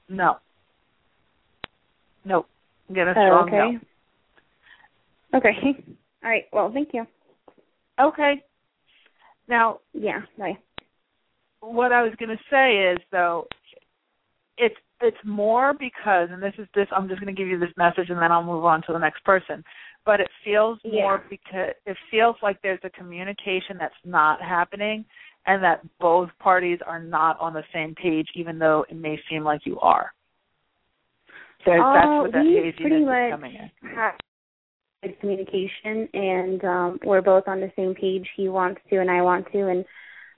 No. Nope. Get a strong oh, okay. no. Okay. All right. Well, thank you. Okay. Now, yeah, bye. What I was going to say is though it's it's more because and this is this I'm just going to give you this message and then I'll move on to the next person. But it feels more yeah. because it feels like there's a communication that's not happening and that both parties are not on the same page even though it may seem like you are. So uh, that's what that haziness is coming in. Have communication and um we're both on the same page. He wants to and I want to and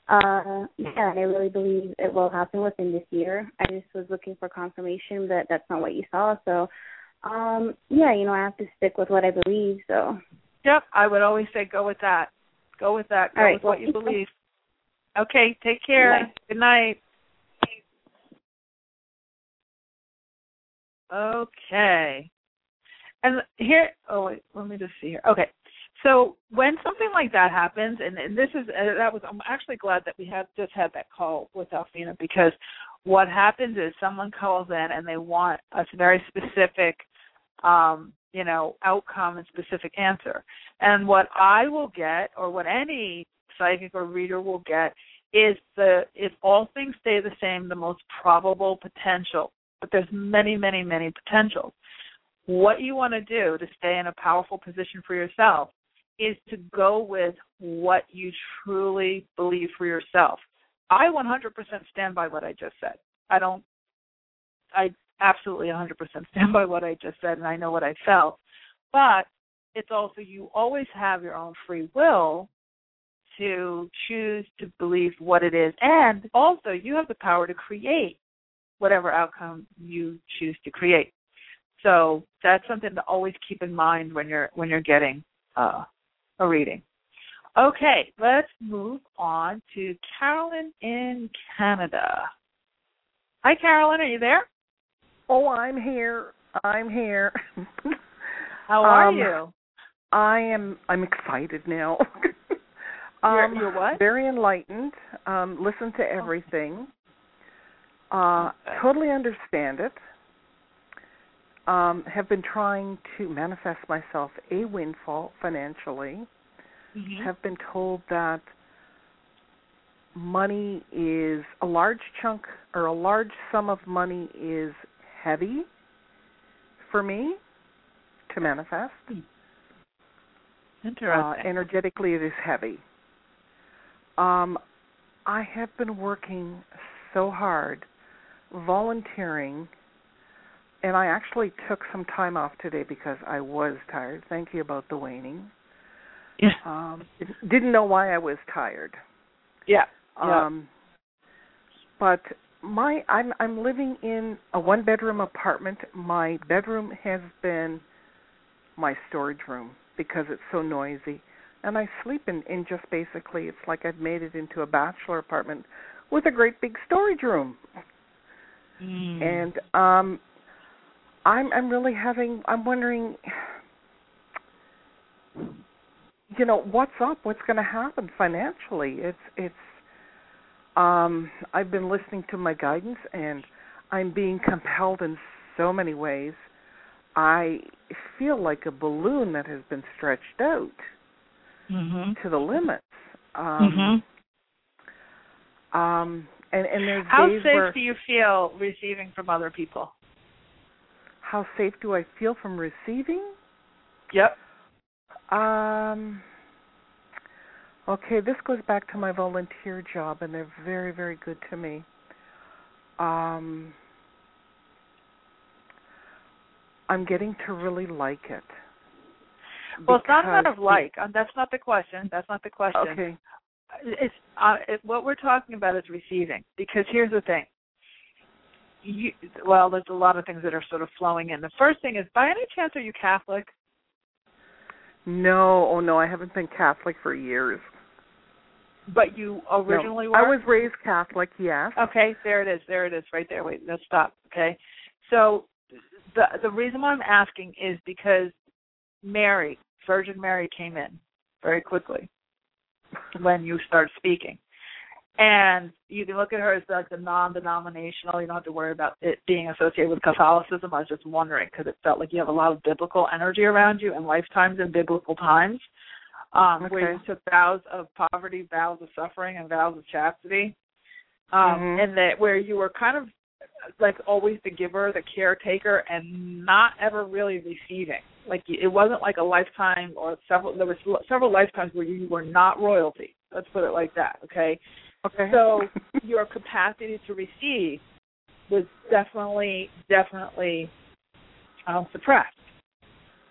uh yeah, I really believe it will happen within this year. I just was looking for confirmation but that's not what you saw, so um yeah, you know, I have to stick with what I believe, so Yep, I would always say go with that. Go with that. Go All right, with well, what you believe. Okay, take care. Good night. Okay. And here, oh wait, let me just see here. Okay, so when something like that happens, and, and this is uh, that was, I'm actually glad that we had just had that call with Alfina because what happens is someone calls in and they want a very specific, um, you know, outcome and specific answer. And what I will get, or what any psychic or reader will get, is the if all things stay the same, the most probable potential but there's many, many, many potentials. What you want to do to stay in a powerful position for yourself is to go with what you truly believe for yourself. I 100% stand by what I just said. I don't, I absolutely 100% stand by what I just said, and I know what I felt. But it's also, you always have your own free will to choose to believe what it is. And also, you have the power to create whatever outcome you choose to create. So that's something to always keep in mind when you're when you're getting uh, a reading. Okay, let's move on to Carolyn in Canada. Hi, Carolyn. Are you there? Oh, I'm here. I'm here. How are um, you? I am. I'm excited now. You're, um, you're what? Very enlightened. Um, listen to everything. Uh, totally understand it. Um, have been trying to manifest myself a windfall financially. Mm-hmm. Have been told that money is a large chunk or a large sum of money is heavy for me to manifest. Interesting. Uh, energetically, it is heavy. Um, I have been working so hard volunteering and I actually took some time off today because I was tired. Thank you about the waning. Yeah. Um didn't know why I was tired. Yeah. Um but my I'm I'm living in a one bedroom apartment. My bedroom has been my storage room because it's so noisy. And I sleep in, in just basically it's like I've made it into a bachelor apartment with a great big storage room. Mm. And um I'm I'm really having I'm wondering you know, what's up? What's going to happen financially? It's it's um I've been listening to my guidance and I'm being compelled in so many ways. I feel like a balloon that has been stretched out mm-hmm. to the limits. Um mm-hmm. um and and there's How safe where do you feel receiving from other people? How safe do I feel from receiving? Yep. Um okay, this goes back to my volunteer job and they're very, very good to me. Um I'm getting to really like it. Well, it's not a matter of like. Um, that's not the question. That's not the question. Okay. It's uh, it, what we're talking about is receiving. Because here's the thing. You, well, there's a lot of things that are sort of flowing in. The first thing is, by any chance, are you Catholic? No, oh no, I haven't been Catholic for years. But you originally no. were. I was raised Catholic, yes. Okay, there it is. There it is, right there. Wait, let's stop. Okay, so the the reason why I'm asking is because Mary, Virgin Mary, came in very quickly when you start speaking, and you can look at her as like the non-denominational. You don't have to worry about it being associated with Catholicism. I was just wondering because it felt like you have a lot of biblical energy around you and lifetimes in biblical times um, where you took vows of poverty, vows of suffering, and vows of chastity, um, Mhm. and that where you were kind of like always the giver, the caretaker, and not ever really receiving. Like it wasn't like a lifetime or several. There was several lifetimes where you were not royalty. Let's put it like that. Okay. Okay. So your capacity to receive was definitely, definitely um, suppressed.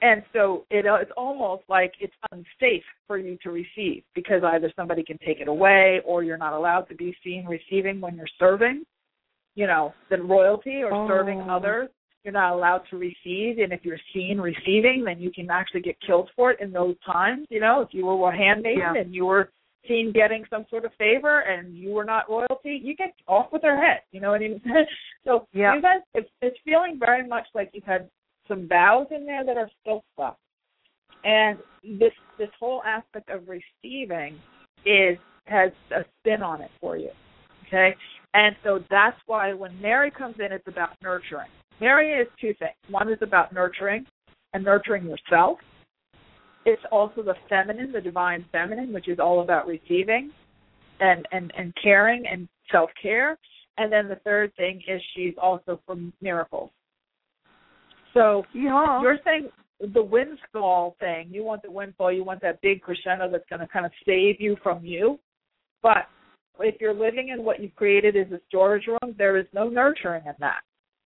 And so it, it's almost like it's unsafe for you to receive because either somebody can take it away or you're not allowed to be seen receiving when you're serving, you know, the royalty or serving Oh. others. You're not allowed to receive, and if you're seen receiving, then you can actually get killed for it in those times. You know, if you were a handmaiden Yeah. and you were getting some sort of favor and you were not royalty, you get off with their head. You know what I mean? so Yeah. you guys, it's, it's feeling very much like you've had some vows in there that are still stuck. And this this whole aspect of receiving is has a spin on it for you. Okay? And so that's why when Mary comes in it's about nurturing. Mary is two things. One is about nurturing and nurturing yourself. It's also the feminine, the divine feminine, which is all about receiving and, and, and caring and self care. And then the third thing is she's also for miracles. So yeah. you're saying the windfall thing, you want the windfall, you want that big crescendo that's going to kind of save you from you. But if you're living in what you've created as a storage room, there is no nurturing in that.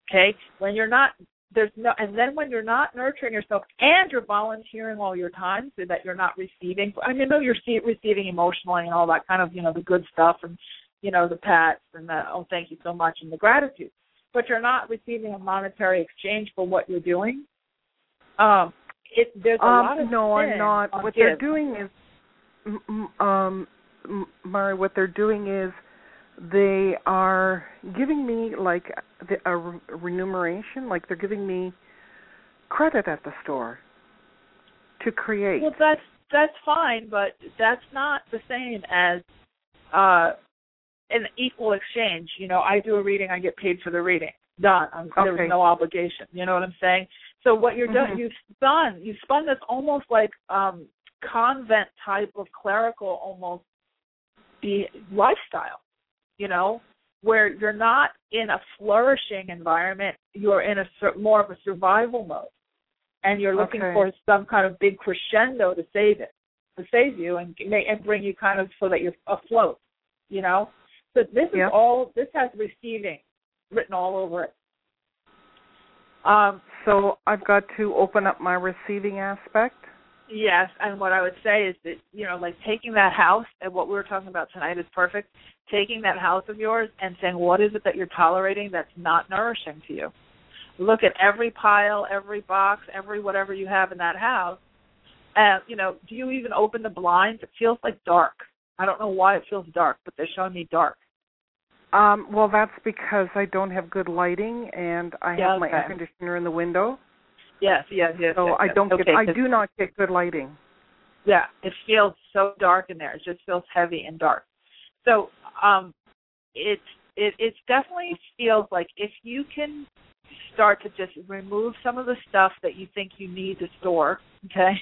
Okay? When you're not, there's no, and then when you're not nurturing yourself and you're volunteering all your time so that you're not receiving, I mean, no, you're see- receiving emotionally and all that kind of, you know, the good stuff and, you know, the pats and the, oh, thank you so much and the gratitude. But you're not receiving a monetary exchange for what you're doing. Um, it, there's a lot Um, of no, I'm not. What they're doing is, um, Mari, what they're doing is they are giving me like the, a remuneration, like they're giving me credit at the store to create. Well, that's that's fine, but that's not the same as uh an equal exchange. You know, I do a reading, I get paid for the reading. Done. I'm, Okay. There's no obligation. You know what I'm saying? So what you're doing, Mhm. you've spun, you've spun this almost like um convent type of clerical almost be lifestyle. You know, where you're not in a flourishing environment, you're in a more of a survival mode and you're looking Okay. for some kind of big crescendo to save it, to save you and and bring you kind of so that you're afloat, you know. So this is all. This has receiving written all over it. Um, So I've got to open up my receiving aspect. Yes, and what I would say is that you know, like taking that house and what we were talking about tonight is perfect. Taking that house of yours and saying, what is it that you're tolerating that's not nourishing to you? Look at every pile, every box, every whatever you have in that house. And you know, do you even open the blinds? It feels like dark. I don't know why it feels dark, but they're showing me dark. Um, well, that's because I don't have good lighting and I Yeah, have my okay. air conditioner in the window, Yes, yes, yes. so yes, I don't okay, get. I do not get good lighting. Yeah, it feels so dark in there. It just feels heavy and dark. So, um, it's it it definitely feels like if you can start to just remove some of the stuff that you think you need to store, okay,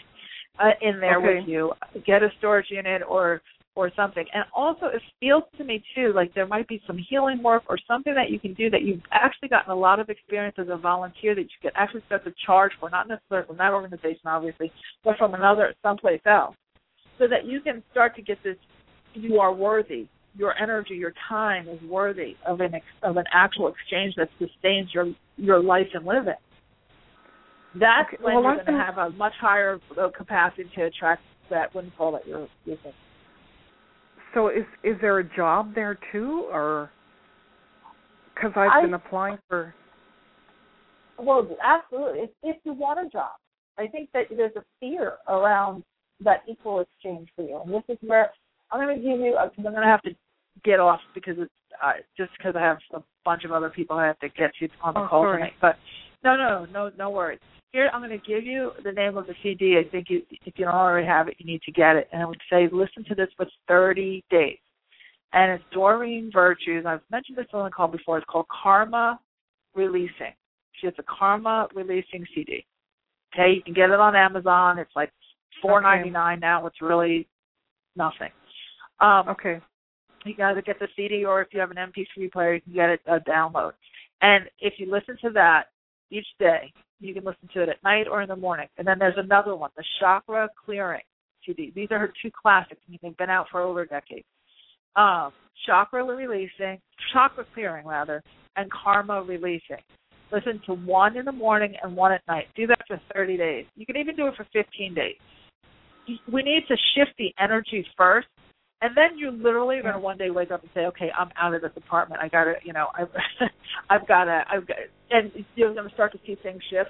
uh, in there Okay. with you, get a storage unit or or something. And also, it feels to me too like there might be some healing work or something that you can do that you've actually gotten a lot of experience as a volunteer that you could actually start to charge for, not necessarily from that organization, obviously, but from another someplace else, so that you can start to get this. You are worthy. Your energy, your time is worthy of an ex, of an actual exchange that sustains your your life and living. That's Okay, when well, you're going to have a much higher uh, capacity to attract that windfall that you're using. So is is there a job there too, or because I've I- been applying for? Well, absolutely. If, if you want a job, I think that there's a fear around that equal exchange for you, and this is where I'm going to give you. Because I'm going to have to get off because it's uh, just because I have a bunch of other people I have to get to on the Oh, call sorry. tonight. But no, no, no, no worries. Here, I'm going to give you the name of the CD. I think you, if you don't already have it, you need to get it. And I would say listen to this for 30 days. And it's Doreen Virtue's. I've mentioned this on the call before. It's called Karma Releasing. She has a Karma Releasing CD. Okay, you can get it on Amazon. It's like four ninety nine now. It's really nothing. Um, Okay. you can either get the CD or if you have an MP3 player, you can get it a download. And if you listen to that each day, you can listen to it at night or in the morning. And then there's another one, the Chakra Clearing CD. These are her two classics. and They've been out for over a decade. Um, chakra releasing, chakra clearing rather, and karma releasing. Listen to one in the morning and one at night. Do that for 30 days. You can even do it for 15 days. We need to shift the energy first and then you literally are going to one day wake up and say, "Okay, I'm out of this apartment. I got to, you know, I've, I've got to, I've got," and you're going to start to see things shift.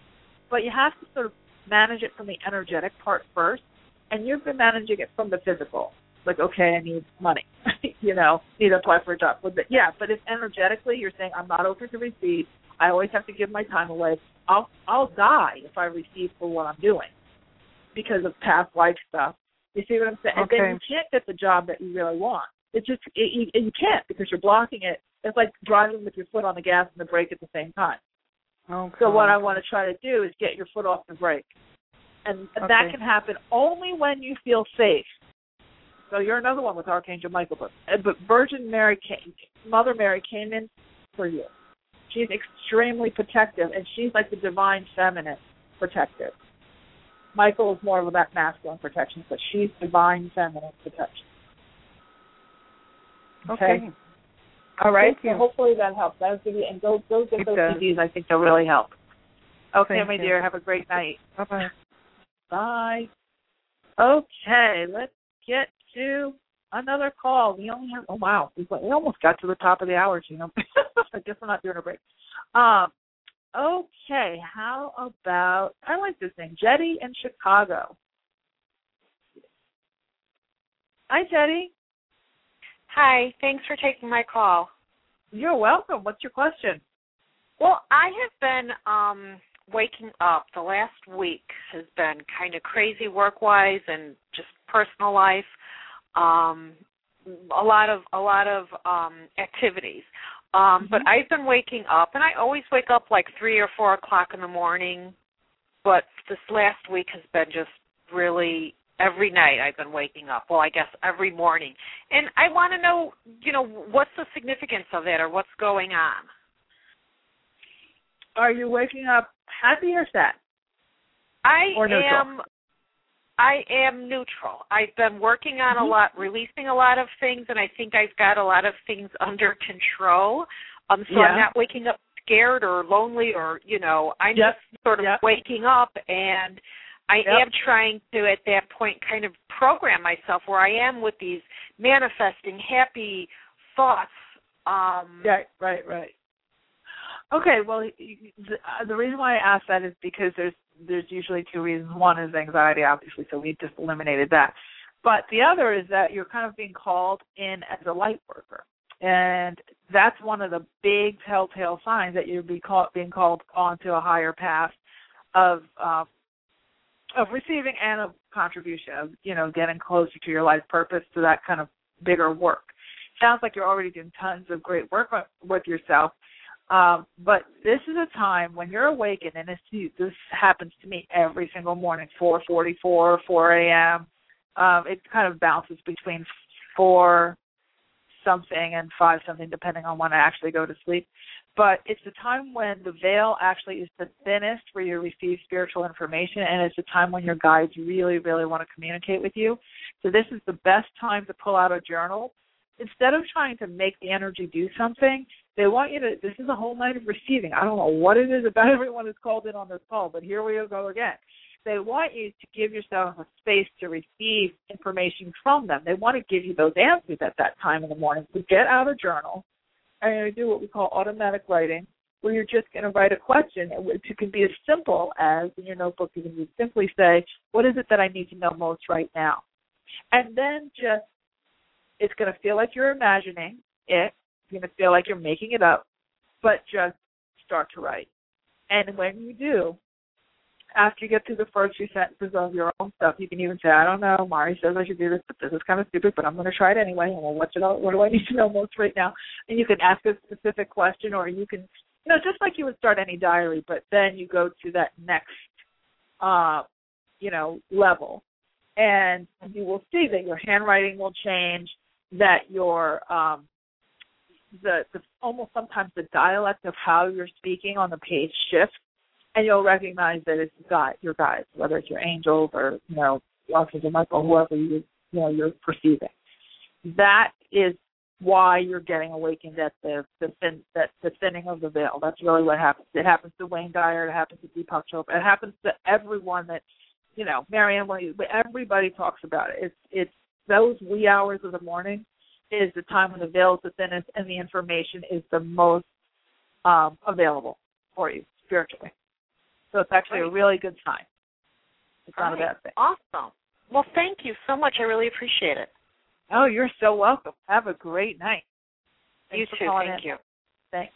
But you have to sort of manage it from the energetic part first, and you've been managing it from the physical. Like, okay, I need money, you know, need to apply for a job. But yeah, but if energetically you're saying, "I'm not open to receive. I always have to give my time away. I'll, I'll die if I receive for what I'm doing because of past life stuff." You see what I'm saying? And then you can't get the job that you really want. It's just it, you, you can't because you're blocking it. It's like driving with your foot on the gas and the brake at the same time. Okay. So what I want to try to do is get your foot off the brake, and and that can happen only when you feel safe. So you're another one with Archangel Michael, but uh, but Virgin Mary came, Mother Mary came in for you. She's extremely protective, and she's like the divine feminine protective. Michael is more of that masculine protection, but she's divine feminine protection. Okay. All right. Thank you. So hopefully that helps. That was give you and go go get It those does. CDs. I think they'll really help. Okay, Thank my you. dear. Have a great night. Bye bye. Bye. Okay, let's get to another call. We only have oh wow, we, almost got to the top of the hour, you know. I guess we're not doing a break. Um okay, how about I like this name, Jetty in Chicago. Hi Jetty. Hi, thanks for taking my call. You're welcome. What's your question? Well, I have been um waking up. The last week has been kind of crazy work-wise and just personal life. Um a lot of a lot of um activities. Um but I've been waking up and I always wake up like 3 or 4 o'clock in the morning. But this last week has been just really every night I've been waking up. Well, I guess every morning. And I want to know, you know, what's the significance of it or what's going on? Are you waking up happy or sad? I Or am I am neutral. I've been working on Mhm. a lot, releasing a lot of things and I think I've got a lot of things under control. Um so Yeah. I'm not waking up scared or lonely or, you know, I'm Yep. just sort of Yep. waking up and I Yep. am trying to at that point kind of program myself where I am with these manifesting happy thoughts. Um Right, right, right. Okay, well, the, uh, the reason why I asked that is because there's there's usually two reasons. One is anxiety, obviously, so we just eliminated that. But the other is that you're kind of being called in as a light worker, and that's one of the big telltale signs that you're be call, being called onto a higher path of um, of receiving and of contribution, of you know getting closer to your life purpose, to that kind of bigger work. Sounds like you're already doing tons of great work with- yourself. Um, but this is a time when you're awakened, and this this happens to me every single morning, 4:44, 4 a.m. Um, it kind of bounces between four something and five something, depending on when I actually go to sleep. But it's the time when the veil actually is the thinnest, where you receive spiritual information, and it's the time when your guides really, really want to communicate with you. So this is the best time to pull out a journal. Instead of trying to make the energy do something, They want you to. This is a whole night of receiving. I don't know what it is about everyone who's called in on this call, but here we go again. They want you to give yourself a space to receive information from them. They want to give you those answers at that time in the morning. So get out a journal and do what we call automatic writing, where you're just going to write a question, which can be as simple as in your notebook. You can simply say, "What is it that I need to know most right now?" And then just it's going to feel like you're imagining it. It's going to feel like you're making it up, but just start to write. And when you do, after you get through the first few sentences of your own stuff, you can even say, I don't know, Mari says I should do this, but this is kind of stupid, but I'm going to try it anyway. Well, what, should I, what do I need to know most right now? And you can ask a specific question, or you can, you know, just like you would start any diary, but then you go to that next, uh, you know, level. And you will see that your handwriting will change, that your, um, the, the almost sometimes the dialect of how you're speaking on the page shifts and you'll recognize that it's God, your guides, whether it's your angels or you know Archangel Michael, whoever you you know you're perceiving. That is why you're getting awakened at the the thin that the thinning of the veil. That's really what happens. It happens to Wayne Dyer. It happens to Deepak Chopra. It happens to everyone that you know. Marianne, everybody talks about it. It's it's those wee hours of the morning is the time when the veil is the thinnest and the information is the most um, available for you spiritually. So it's actually a really good sign. It's not right. a bad thing. Awesome. Well, thank you so much. I really appreciate it. Oh, you're so welcome. Have a great night. Thanks you too. Thank in. you. Thanks.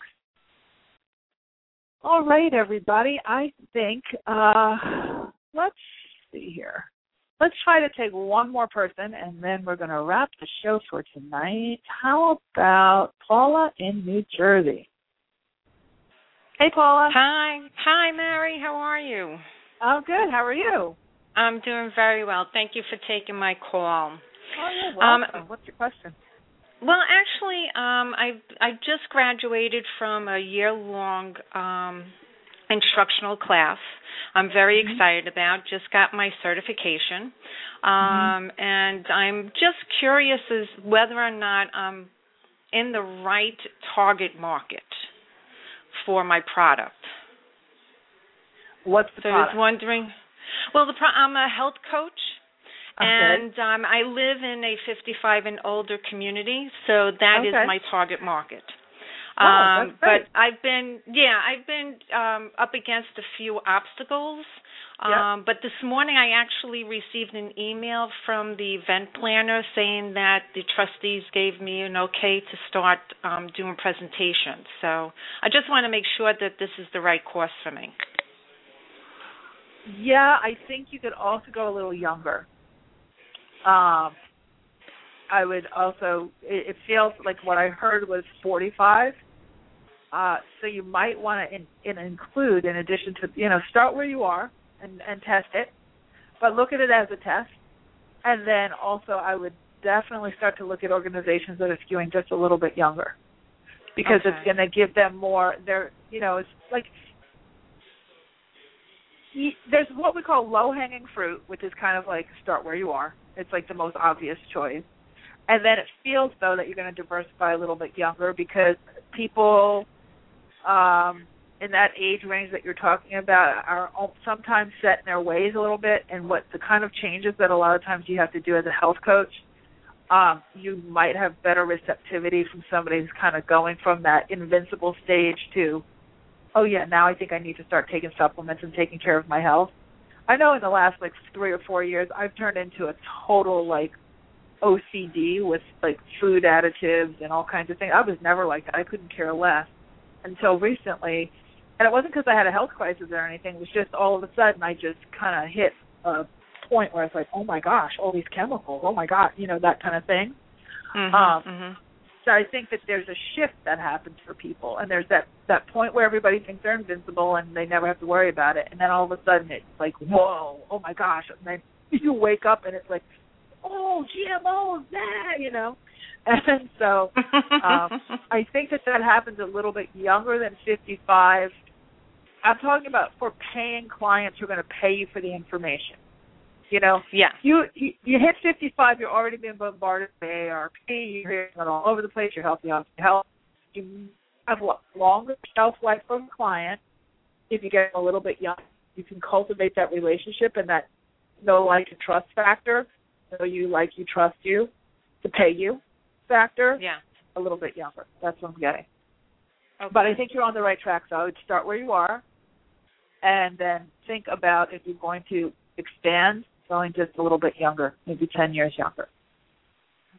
All right, everybody. I think uh let's see here. Let's try to take one more person and then we're going to wrap the show for tonight. How about Paula in New Jersey? Hey, Paula. Hi. Hi, Mary. How are you? I'm good. How are you? I'm doing very well. Thank you for taking my call. Oh, you're welcome. Um, What's your question? Well, actually, um, I I just graduated from a year long um, instructional class. I'm very mm-hmm. excited about. Just got my certification, um, mm-hmm. and I'm just curious as whether or not I'm in the right target market for my product. What's the so product? I was wondering. Well, the pro- I'm a health coach, okay. and um, I live in a 55 and older community, so that okay. is my target market. Oh, um, but I've been, yeah, I've been um, up against a few obstacles. Um, But this morning I actually received an email from the event planner saying that the trustees gave me an okay to start um, doing presentations. So I just want to make sure that this is the right course for me. Yeah, I think you could also go a little younger. Um, I would also. It, it feels like what I heard was 45. Uh, so you might want to in, in include, in addition to you know, start where you are and, and test it, but look at it as a test. And then also, I would definitely start to look at organizations that are skewing just a little bit younger, because okay. it's going to give them more. They're, you know, it's like there's what we call low hanging fruit, which is kind of like start where you are. It's like the most obvious choice. And then it feels though that you're going to diversify a little bit younger because people um in that age range that you're talking about are sometimes set in their ways a little bit and what the kind of changes that a lot of times you have to do as a health coach um, you might have better receptivity from somebody who's kind of going from that invincible stage to oh yeah now i think i need to start taking supplements and taking care of my health. I know in the last like three or four years i've turned into a total like ocd with like food additives and all kinds of things. I was never like that. I couldn't care less. Until recently and it wasn't because I had a health crisis or anything. It was just all of a sudden I just kind of hit a point where it's like, oh my gosh, all these chemicals. Oh my god, you know that kind of thing. Mm-hmm, um, mm-hmm. So I think that there's a shift that happens for people, and there's that that point where everybody thinks they're invincible and they never have to worry about it, and then all of a sudden it's like, whoa, oh my gosh, and then you wake up and it's like, oh, GMOs, that, you know. And so um, I think that that happens a little bit younger than 55 I'm talking about for paying clients who are going to pay you for the information. You know, yeah. You you, you hit 55, you're already being bombarded by AARP. You're hearing it all over the place. You're healthy, healthy, health. You have a longer shelf life for the client if you get a little bit young. You can cultivate that relationship and that know, like, and trust factor. Know you, like, you, trust you to pay you factor. Yeah. A little bit younger. That's what I'm getting. Okay. But I think you're on the right track. So I would start where you are, and then think about if you're going to expand, going just a little bit younger, maybe 10 years younger.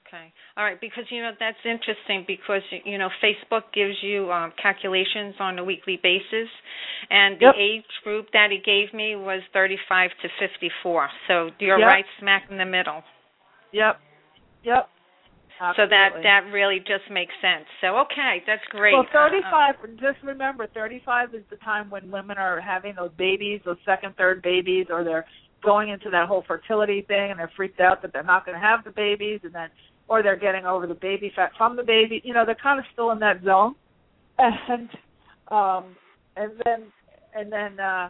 Okay. All right. Because you know that's interesting because you know Facebook gives you um, calculations on a weekly basis, and the Yep. age group that he gave me was 35 to 54. So you're Yep. right smack in the middle. Yep. Yep. So that that really just makes sense. So okay, that's great. Well, Uh, uh, 35, just remember, 35 is the time when women are having those babies, those second, third babies, or they're going into that whole fertility thing and they're freaked out that they're not going to have the babies and then or they're getting over the baby fat from the baby. You know, they're kind of still in that zone. And um and then and then uh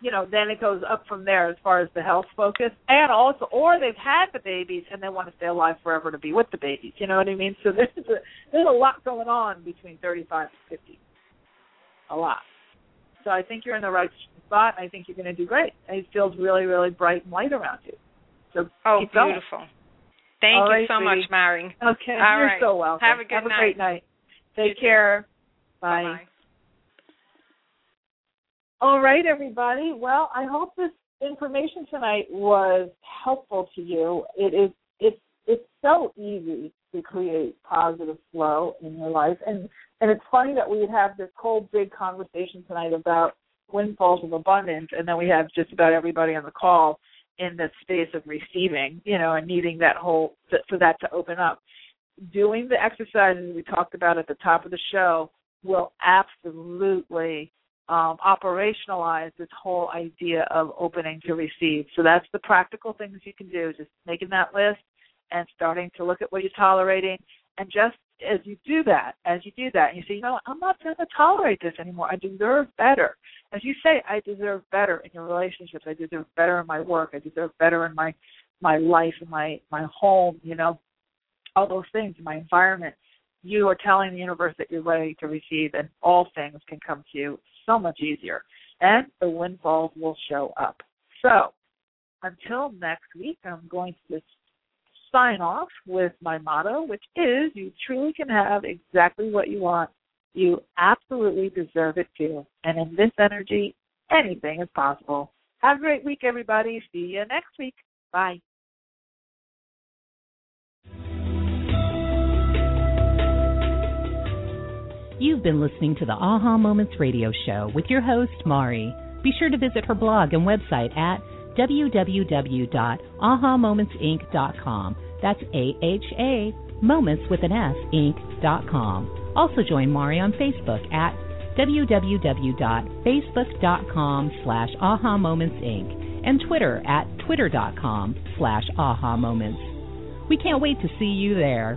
you know, then it goes up from there as far as the health focus. And also or they've had the babies and they want to stay alive forever to be with the babies. You know what I mean? So there's a there's a lot going on between 35 and 50. A lot. So I think you're in the right spot. I think you're going to do great. And it feels really, really bright and light around you. So oh, beautiful. Thank All you right, so much, sweetie. Mary. Okay, All you're right. so welcome. Have a good Have a great night. You Take too. care. Bye. Bye-bye. All right, everybody. Well, I hope this information tonight was helpful to you. It is it's it's so easy to create positive flow in your life, and and it's funny that we have this whole big conversation tonight about windfalls of abundance, and then we have just about everybody on the call in the space of receiving, you know, and needing that whole for that to open up. Doing the exercises we talked about at the top of the show will absolutely um, operationalize this whole idea of opening to receive. So that's the practical things you can do, just making that list and starting to look at what you're tolerating. And just as you do that, as you do that, and you say, you know, I'm not going to tolerate this anymore. I deserve better. As you say, I deserve better in your relationships. I deserve better in my work. I deserve better in my my life and my my home. You know, all those things, my environment. You are telling the universe that you're ready to receive, and all things can come to you so much easier. And the windfalls will show up. So, until next week, I'm going to just sign off with my motto, which is you truly can have exactly what you want. You absolutely deserve it too. And in this energy, anything is possible. Have a great week, everybody. See you next week. Bye. You've been listening to the Aha Moments radio show with your host, Mari. Be sure to visit her blog and website at www.ahamomentsinc.com. That's A-H-A, moments with an S, inc.com. Also join Mari on Facebook at www.facebook.com slash aha moments inc and Twitter at twitter.com slash aha moments. We can't wait to see you there.